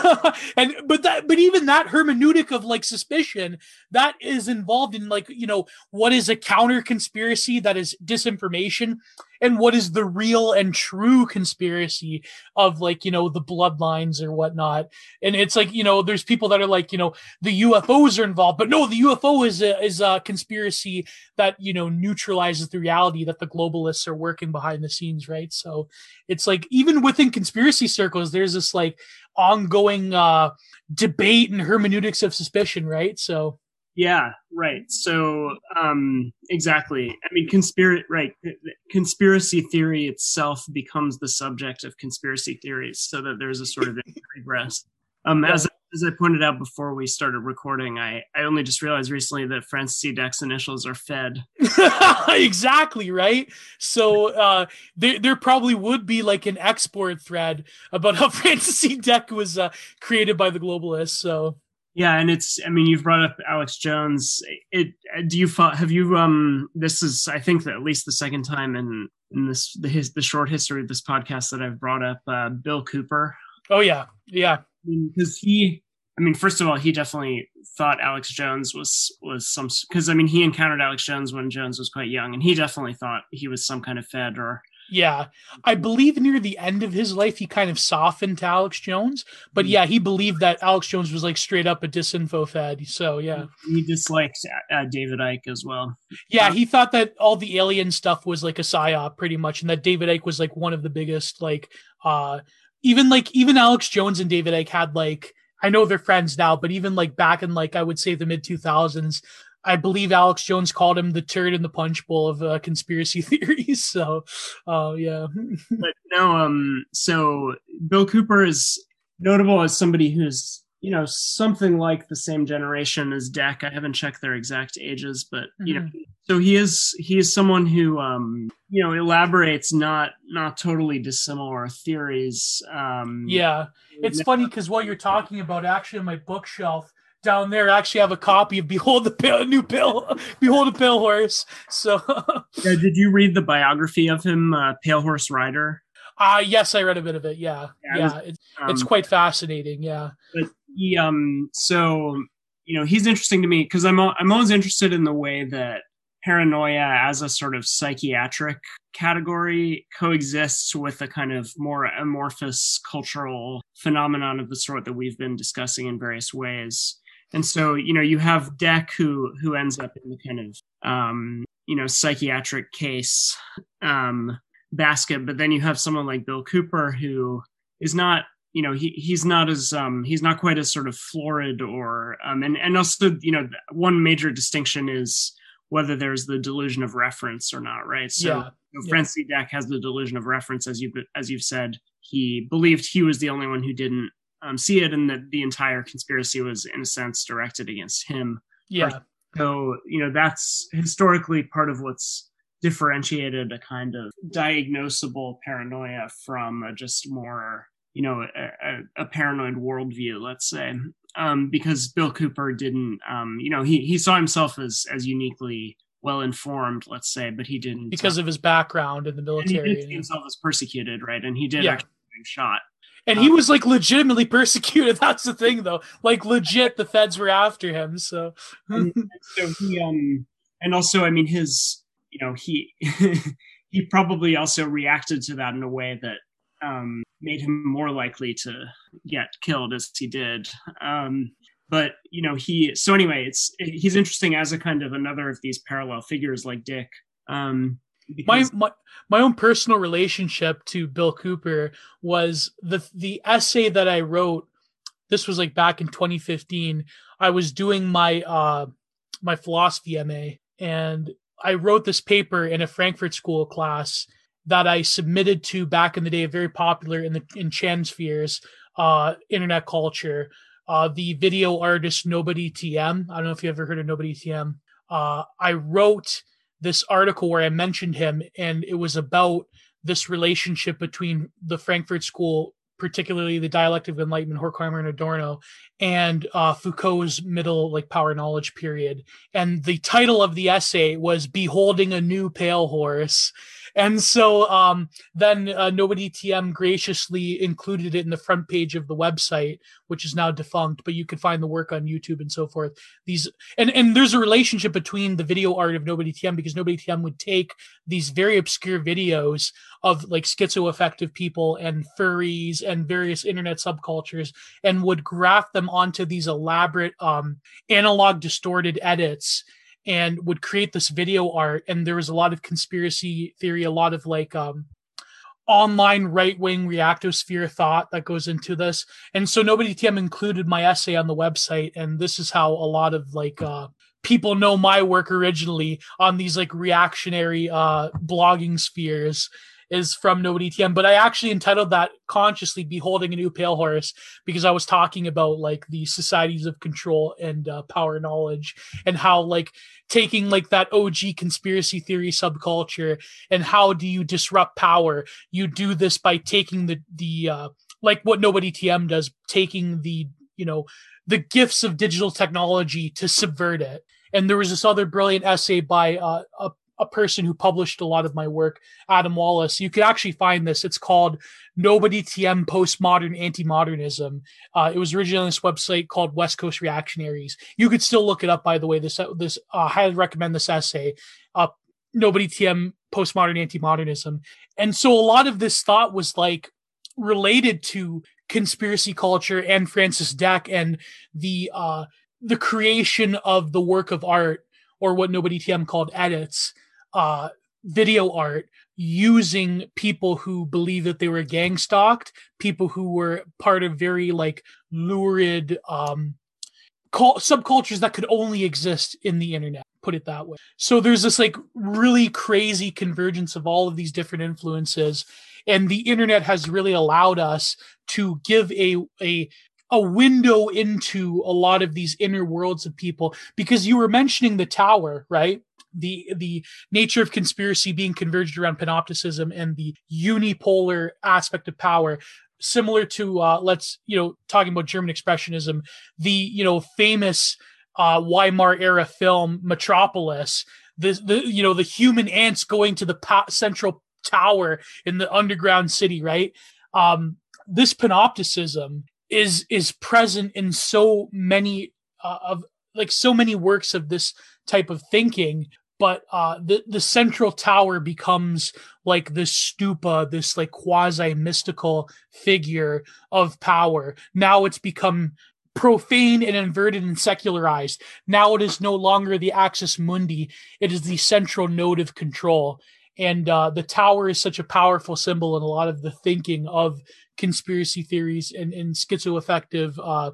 and but that, but even that hermeneutic of like suspicion that is involved in like you know what is a counter conspiracy that is disinformation and what is the real and true conspiracy of like you know the bloodlines or whatnot. And it's like you know there's people that are like you know the ufos are involved but no the ufo is a, is a conspiracy that you know neutralizes the reality that the globalists are working behind the scenes right? So it's like even within conspiracy circles there's this like ongoing uh debate and hermeneutics of suspicion right? So yeah, right. So, um, exactly. I mean, conspiracy, right? Conspiracy theory itself becomes the subject of conspiracy theories, so that there's a sort of regress. Um, as as I pointed out before we started recording, I I only just realized recently that Francis C. Deck's initials are Fed. exactly right. So uh, there there probably would be like an export thread about how Francis C. Deck was uh, created by the globalists. So yeah, and it's I mean you've brought up Alex Jones. It do you have you um this is I think that at least the second time in in this the his the short history of this podcast that I've brought up uh, Bill Cooper. Oh yeah, yeah. Because he, I mean, first of all, he definitely thought Alex Jones was was some because I mean he encountered Alex Jones when Jones was quite young, and he definitely thought he was some kind of Fed or yeah, I believe near the end of his life, he kind of softened to Alex Jones. But yeah, he believed that Alex Jones was like straight up a disinfo fed. So yeah, he disliked uh, David Icke as well. Yeah, uh, he thought that all the alien stuff was like a psyop, pretty much, and that David Icke was like one of the biggest. Like, uh, even like even Alex Jones and David Icke had like I know they're friends now, but even like back in like I would say the mid two thousands, I believe Alex Jones called him the turd in the punch bowl of uh, conspiracy theories. So, uh, yeah. but no, um, so Bill Cooper is notable as somebody who's you know something like the same generation as Dec. I haven't checked their exact ages, but you mm-hmm. know, so he is he is someone who um, you know elaborates not not totally dissimilar theories. Um, yeah, it's funny because what you're talking about actually on my bookshelf down there actually have a copy of Behold the Pale, New Pale, Behold a Pale Horse. So, yeah, did you read the biography of him, uh, Pale Horse Rider? Uh yes, I read a bit of it. Yeah, yeah, yeah was, it's, um, it's quite fascinating. Yeah, but he, um, so you know, he's interesting to me because I'm I'm always interested in the way that paranoia as a sort of psychiatric category coexists with a kind of more amorphous cultural phenomenon of the sort that we've been discussing in various ways and so you know you have Dec who who ends up in the kind of um, you know psychiatric case um, basket, but then you have someone like Bill Cooper who is not you know he he's not as um he's not quite as sort of florid or um and and also you know one major distinction is whether there's the delusion of reference or not right? So Yeah, you know, yeah. Francis Dec has the delusion of reference as you as you've said. He believed he was the only one who didn't um, see it and that the entire conspiracy was in a sense directed against him yeah so, you know, that's historically part of what's differentiated a kind of diagnosable paranoia from a just more, you know, a, a, a paranoid worldview, let's say. Um, because Bill Cooper didn't, um, you know, he, he saw himself as, as uniquely well informed, let's say, but he didn't. because of his background in the and he military didn't see himself as persecuted, right? And he did Yeah. actually get shot. And he was like legitimately persecuted. That's the thing though. Like legit the feds were after him so. And so he um and also i mean his you know he he probably also reacted to that in a way that um made him more likely to get killed as he did. Um but you know he so anyway it's he's interesting as a kind of another of these parallel figures like Dec. Um my, my my own personal relationship to Bill Cooper was the the essay that I wrote. This was like back in 2015. I was doing my uh my philosophy MA, and I wrote this paper in a Frankfurt School class that I submitted to back in the day, very popular in the in Chan spheres, uh, internet culture. Uh, the video artist Nobody TM. I don't know if you ever heard of Nobody TM. Uh, I wrote this article where I mentioned him, and it was about this relationship between the Frankfurt School, particularly the dialectic of enlightenment, Horkheimer and Adorno, and uh, Foucault's middle like power knowledge period. And the title of the essay was "Beholding a New Pale Horse." And so um, then uh, Nobody TM graciously included it in the front page of the website, which is now defunct, but you can find the work on YouTube and so forth. These and and there's a relationship between the video art of Nobody TM because Nobody TM would take these very obscure videos of like schizoaffective people and furries and various internet subcultures and would graft them onto these elaborate um, analog distorted edits and would create this video art and there was a lot of conspiracy theory a lot of like um online right-wing reactosphere thought that goes into this. And so nobody tm included my essay on the website and this is how a lot of like uh people know my work originally on these like reactionary uh blogging spheres is from Nobody TM, but I actually entitled that consciously Beholding a New Pale Horse because I was talking about like the societies of control and uh, power knowledge and how like taking like that OG conspiracy theory subculture and how do you disrupt power? You do this by taking the, the, uh, like what Nobody TM does, taking the, you know, the gifts of digital technology to subvert it. And there was this other brilliant essay by uh, a a person who published a lot of my work, Adam Wallace. You could actually find this. It's called Nobody TM Postmodern Anti-Modernism. Uh, it was originally on this website called West Coast Reactionaries. You could still look it up, by the way. This this uh, highly recommend this essay. Uh, Nobody TM Postmodern Anti-Modernism. And so a lot of this thought was like related to conspiracy culture and Francis Dec and the uh, the creation of the work of art or what Nobody TM called edits uh, video art using people who believe that they were gang stalked, people who were part of very like lurid um, cul- subcultures that could only exist in the internet. Put it that way. So there's this like really crazy convergence of all of these different influences, and the internet has really allowed us to give a a a window into a lot of these inner worlds of people because you were mentioning the tower right the the nature of conspiracy being converged around panopticism and the unipolar aspect of power similar to uh let's you know talking about german expressionism the you know famous uh weimar era film metropolis the the you know the human ants going to the central tower in the underground city right? Um this panopticism is is present in so many uh, of like so many works of this type of thinking but uh the the central tower becomes like this stupa this like quasi mystical figure of power. Now it's become profane and inverted and secularized. Now it is no longer the axis mundi. It is the central node of control. And uh, the tower is such a powerful symbol in a lot of the thinking of conspiracy theories and, and schizoaffective uh,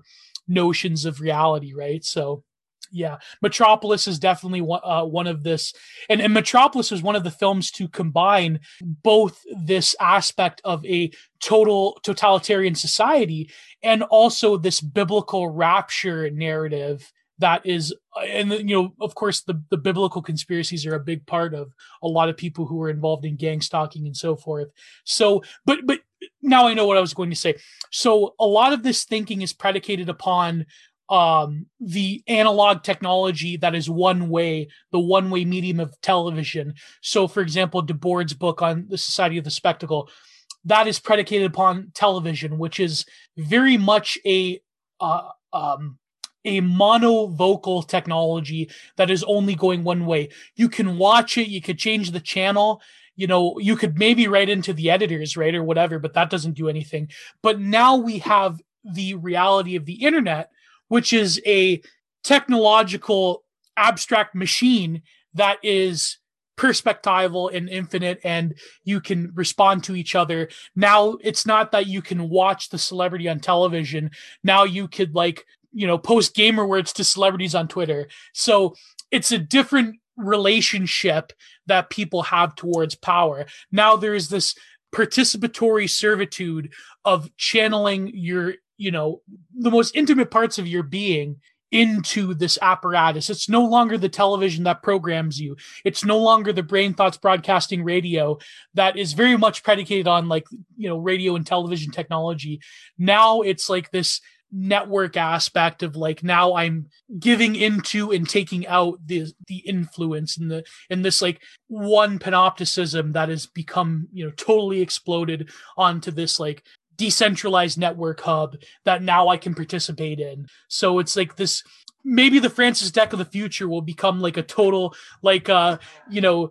notions of reality, right? So yeah, Metropolis is definitely one, uh, one of this, and, and Metropolis is one of the films to combine both this aspect of a total totalitarian society and also this biblical rapture narrative that is and you know of course the, the biblical conspiracies are a big part of a lot of people who are involved in gang stalking and so forth. So but but now i know what i was going to say. So a lot of this thinking is predicated upon um, the analog technology that is one way, the one way medium of television. So, for example, Debord's book on the Society of the Spectacle, that is predicated upon television, which is very much a uh, um, a monovocal technology that is only going one way. You can watch it, you could change the channel, you know, you could maybe write into the editors, right, or whatever, but that doesn't do anything. But now we have the reality of the internet which is a technological abstract machine that is perspectival and infinite and you can respond to each other. Now it's not that you can watch the celebrity on television. Now you could like you know post gamer words to celebrities on twitter. So it's a different relationship that people have towards power. Now there's this participatory servitude of channeling your you know the most intimate parts of your being into this apparatus. It's no longer the television that programs you. It's no longer the brain thoughts broadcasting radio that is very much predicated on like, you know, radio and television technology. Now it's like this network aspect of like now I'm giving into and taking out the the influence and the and this like one panopticism that has become, you know, totally exploded onto this like decentralized network hub that now I can participate in. So it's like this maybe the Francis Dec of the future will become like a total like uh you know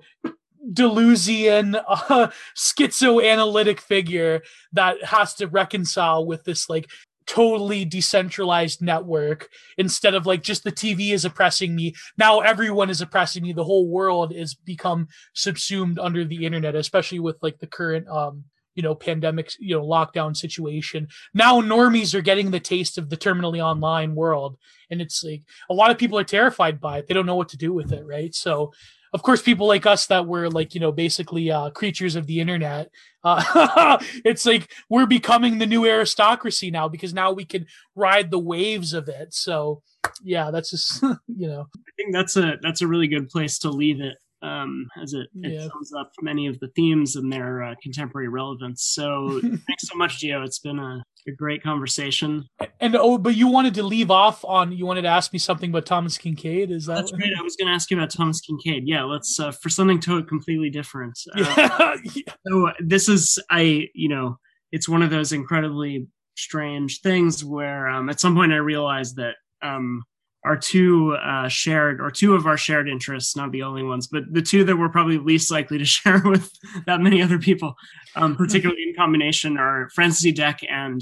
delusion uh, schizoanalytic figure that has to reconcile with this like totally decentralized network instead of like just the TV is oppressing me. Now everyone is oppressing me. The whole world is become subsumed under the internet, especially with like the current um you know pandemic you know lockdown situation. Now normies are getting the taste of the terminally online world. And it's like a lot of people are terrified by it. They don't know what to do with it right? So of course people like us that were like you know basically uh, creatures of the internet uh, it's like we're becoming the new aristocracy now because now we can ride the waves of it. So yeah that's just you know. I think that's a that's a really good place to leave it um, as it, it yeah. sums up many of the themes and their uh, contemporary relevance. So thanks so much, Gio. It's been a, a, great conversation. And oh, but you wanted to leave off on you wanted to ask me something about Thomas Kinkade. Is that that's great? I was going to ask you about Thomas Kinkade. Yeah, let's uh, for something to completely different. Uh, yeah. So this is I you know it's one of those incredibly strange things where um, at some point I realized that um, our two uh, shared or two of our shared interests, not the only ones, but the two that we're probably least likely to share with that many other people, um, particularly in combination, are Francis E. Dec and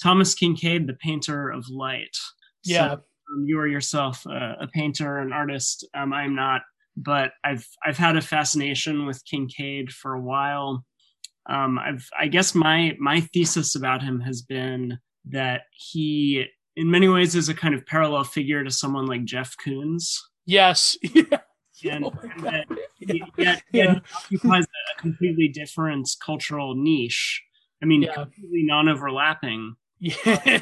Thomas kinkade the painter of light. Yeah. So, um, you are yourself uh, a painter, an artist. Um, I'm not, but I've I've had a fascination with kinkade for a while. Um, I've I guess my my thesis about him has been that he in many ways is a kind of parallel figure to someone like Jeff Koons. Yes. Yeah. And, oh and that, yeah. Yet, yeah. occupies a completely different cultural niche. I mean, yeah. completely non-overlapping. Yeah.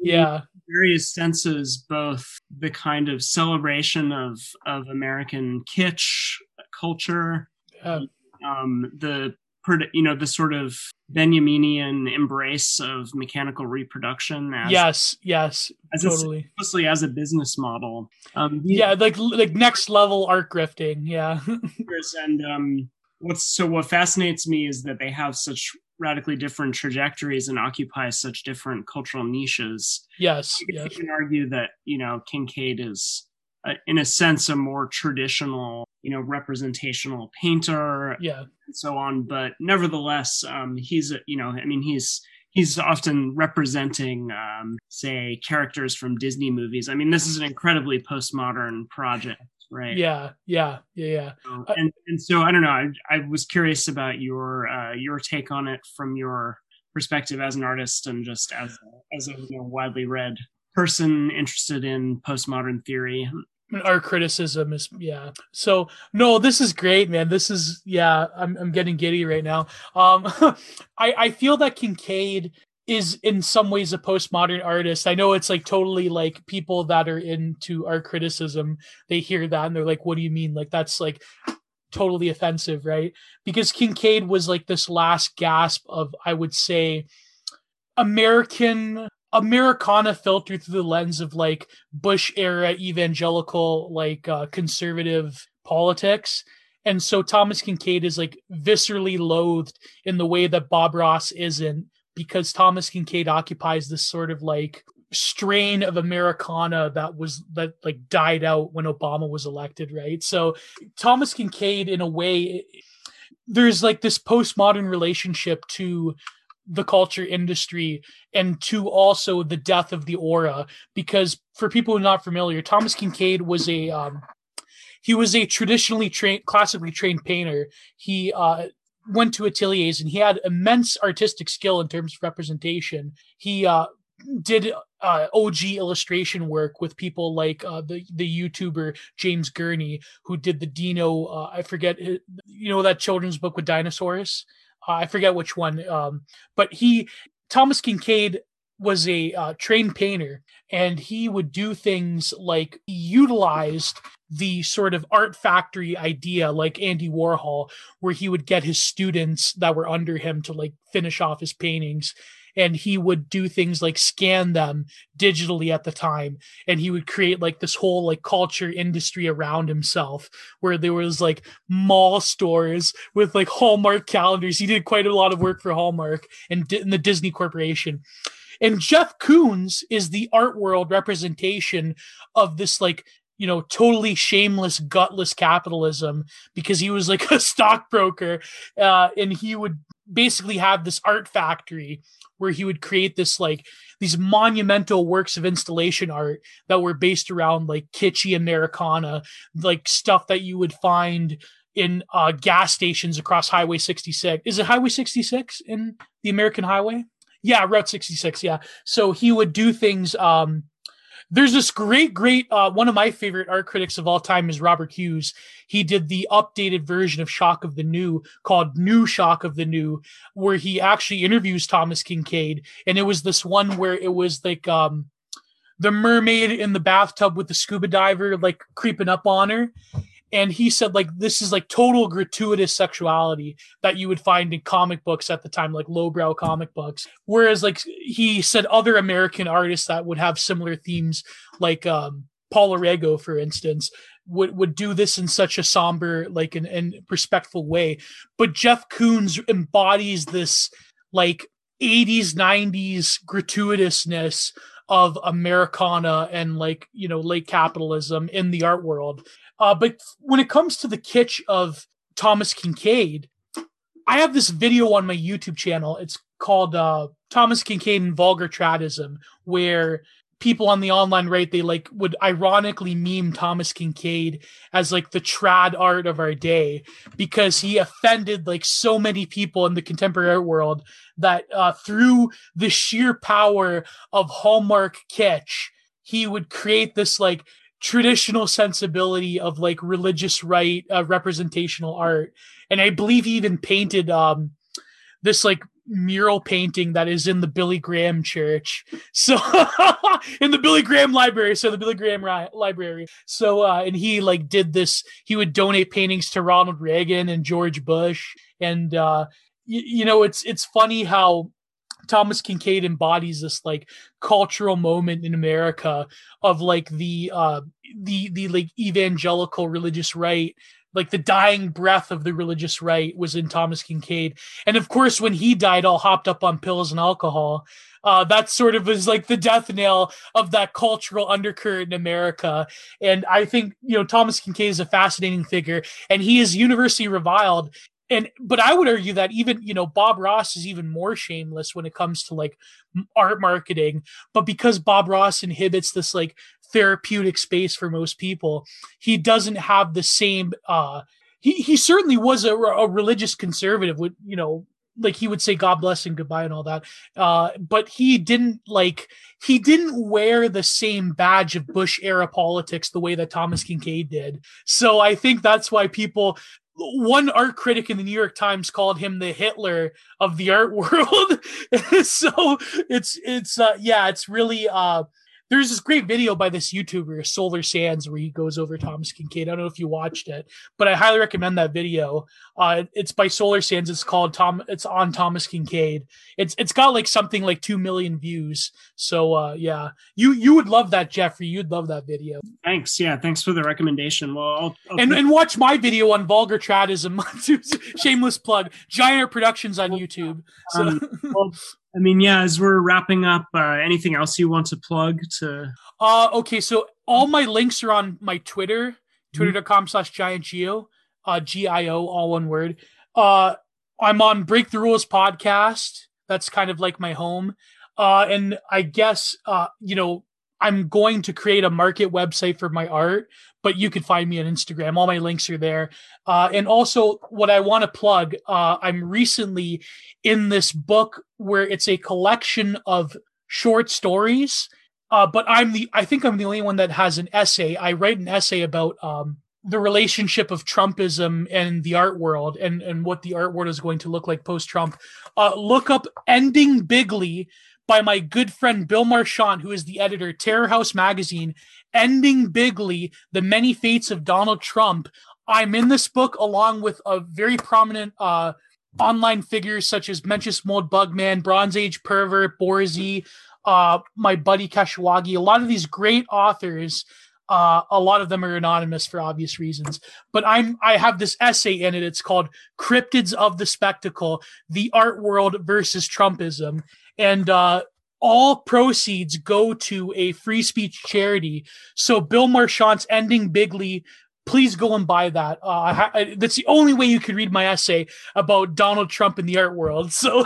yeah. various senses, both the kind of celebration of of American kitsch culture, yeah. um, the you know the sort of Benjaminian embrace of mechanical reproduction. As, yes, yes, as totally. A, mostly as a business model. Um, yeah, like like next level art grifting. Yeah. and um, what's so what fascinates me is that they have such radically different trajectories and occupy such different cultural niches. Yes, you, yes. can argue that you know Kinkade is uh, in a sense a more traditional you know representational painter yeah and so on but nevertheless um he's a you know i mean he's he's often representing um say characters from disney movies i mean this is an incredibly postmodern project right? Yeah, yeah, yeah, yeah. So, and and so I don't know. I, I was curious about your uh, your take on it from your perspective as an artist and just as a, as a you know, widely read person interested in postmodern theory. Our criticism is yeah. So no, this is great, man. This is yeah. I'm I'm getting giddy right now. Um, I I feel that Kinkade is in some ways a postmodern artist. I know it's like totally like people that are into art criticism, they hear that and they're like, what do you mean? Like that's like totally offensive, right? Because Kinkade was like this last gasp of, I would say, American Americana filtered through the lens of like Bush era evangelical, like uh, conservative politics. And so Thomas Kinkade is like viscerally loathed in the way that Bob Ross isn't because Thomas Kinkade occupies this sort of like strain of Americana that was that like died out when Obama was elected, right? So Thomas Kinkade, in a way, there's like this postmodern relationship to the culture industry and to also the death of the aura because for people who are not familiar thomas kinkade was a um, he was a traditionally trained classically trained painter he uh, went to ateliers and he had immense artistic skill in terms of representation. He uh, did uh, OG illustration work with people like uh, the the YouTuber James Gurney, who did the Dino. Uh, I forget, you know, that children's book with dinosaurs. I forget which one, um, but he Thomas Kinkade was a uh, trained painter and he would do things like he utilized the sort of art factory idea like Andy Warhol where he would get his students that were under him to like finish off his paintings and he would do things like scan them digitally at the time. And he would create like this whole like culture industry around himself where there was like mall stores with like hallmark calendars. He did quite a lot of work for hallmark and, and the disney corporation. And Jeff Koons is the art world representation of this like you know totally shameless gutless capitalism because he was like a stockbroker uh, and he would basically have this art factory where he would create this like these monumental works of installation art that were based around like kitschy americana like stuff that you would find in uh, gas stations across highway 66 is it highway 66 in the american highway yeah, Route 66. Yeah. So he would do things. Um, there's this great, great, uh, one of my favorite art critics of all time is Robert Hughes. He did the updated version of Shock of the New called New Shock of the New, where he actually interviews Thomas Kinkade. And it was this one where it was like, um, the mermaid in the bathtub with the scuba diver like creeping up on her and he said like this is like total gratuitous sexuality that you would find in comic books at the time like lowbrow comic books whereas like he said other american artists that would have similar themes like um paul orego for instance would would do this in such a somber like an and respectful way but jeff koons embodies this like 80s 90s gratuitousness of Americana and like, you know, late capitalism in the art world. Uh, but when it comes to the kitsch of Thomas Kinkade, I have this video on my YouTube channel. It's called uh, Thomas Kinkade and Vulgar Tradism, where people on the online right they like would ironically meme Thomas Kincaid as like the trad art of our day because he offended like so many people in the contemporary world that uh, through the sheer power of Hallmark kitsch he would create this like traditional sensibility of like religious right uh, representational art. And i believe he even painted um this like mural painting that is in the billy graham church. So in the billy graham library so the billy graham ri- library. So uh and he like did this he would donate paintings to ronald reagan and george bush. And uh y- you know it's it's funny how Thomas Kinkade embodies this like cultural moment in America of like the uh the the like evangelical religious right like the dying breath of the religious right was in Thomas Kinkade. And of course, when he died, all hopped up on pills and alcohol, uh, that sort of is like the death nail of that cultural undercurrent in America. And I think, you know, Thomas Kinkade is a fascinating figure and he is universally reviled and but I would argue that even you know Bob Ross is even more shameless when it comes to like art marketing, but because Bob Ross inhibits this like therapeutic space for most people, he doesn't have the same. uh he, he certainly was a, a religious conservative with you know like he would say God bless and goodbye and all that. Uh, but he didn't like he didn't wear the same badge of Bush era politics the way that Thomas kinkade did. So I think that's why people one art critic in the New York Times called him the Hitler of the art world. so it's it's uh yeah, it's really uh there's this great video by this YouTuber, Solar Sands, where he goes over Thomas Kinkade. I don't know if you watched it, but I highly recommend that video. Uh, it's by Solar Sands. It's called Tom. It's on Thomas Kinkade. It's it's got like something like two million views. So uh, yeah, you you would love that, Jeffrey. You'd love that video. Thanks. Yeah, thanks for the recommendation. Well, I'll, I'll and and watch my video on vulgar tradism. Shameless plug. Giant Productions on YouTube. So. Um, well, I mean, yeah, as we're wrapping up, uh, anything else you want to plug to? Uh, okay, so all my links are on my Twitter, twitter.com slash giant geo, uh, G I O, all one word. Uh, I'm on Break the Rules podcast. That's kind of like my home. Uh, and I guess, uh, you know, I'm going to create a market website for my art, but you can find me on Instagram. All my links are there. Uh, and also, what I want to plug, uh, I'm recently in this book where it's a collection of short stories. Uh, but I'm the, I think I'm the only one that has an essay. I write an essay about um, the relationship of Trumpism and the art world and, and what the art world is going to look like post Trump. Uh, look up Ending Bigly by my good friend Bill Marchant, who is the editor, Terror House Magazine, Ending Bigly, The Many Fates of Donald Trump. I'm in this book along with a very prominent uh, online figures such as Mencius Mold Bugman, Bronze Age Pervert, Borzy, uh, my buddy Kashwagi, a lot of these great authors. Uh, a lot of them are anonymous for obvious reasons, but I'm I have this essay in it. It's called "Cryptids of the Spectacle: The Art World versus Trumpism," and uh, all proceeds go to a free speech charity. So Bill Marchant's ending bigly. Please go and buy that. Uh, ha- that's the only way you could read my essay about Donald Trump in the art world. So,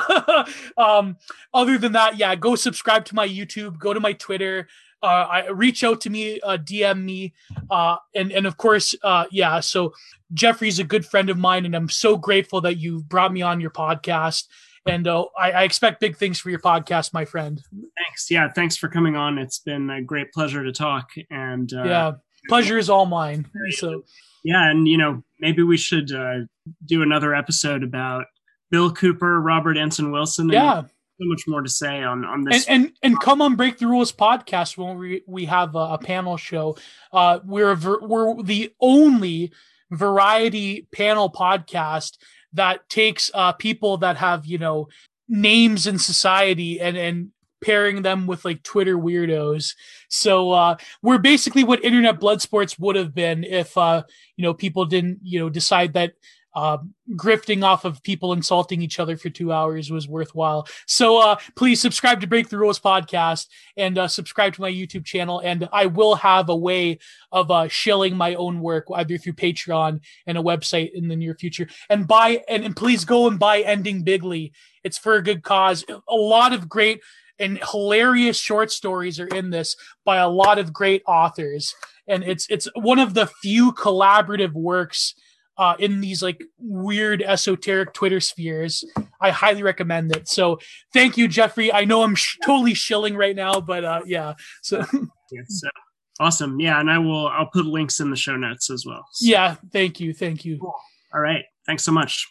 um, other than that, yeah, go subscribe to my YouTube, go to my Twitter, uh, I reach out to me, uh, DM me, uh, and and of course, uh, yeah. So Jeffrey's a good friend of mine, and I'm so grateful that you brought me on your podcast. And uh, I, I expect big things for your podcast, my friend. Thanks. Yeah, thanks for coming on. It's been a great pleasure to talk. And uh, yeah, pleasure is all mine. So yeah, and you know maybe we should uh, do another episode about Bill Cooper, Robert Anton Wilson. Yeah. So much more to say on on this, and and, and come on Break the Rules podcast when we we have a, a panel show. Uh, we're a ver- we're the only variety panel podcast that takes uh, people that have you know names in society and and pairing them with like Twitter weirdos. So uh, we're basically what internet blood sports would have been if uh, you know people didn't you know decide that uh, grifting off of people insulting each other for two hours was worthwhile. So uh, please subscribe to Break the Rules podcast and uh, subscribe to my YouTube channel. And I will have a way of uh, shilling my own work either through Patreon and a website in the near future. And buy and, and please go and buy Ending Bigly. It's for a good cause. A lot of great and hilarious short stories are in this by a lot of great authors. And it's it's one of the few collaborative works uh, in these like weird esoteric Twitter spheres. I highly recommend it. So thank you, Jeffrey. I know I'm sh- totally shilling right now, but uh, yeah. So uh, awesome. Yeah, and I will. I'll put links in the show notes as well. So. Yeah. Thank you. Thank you. Cool. All right. Thanks so much.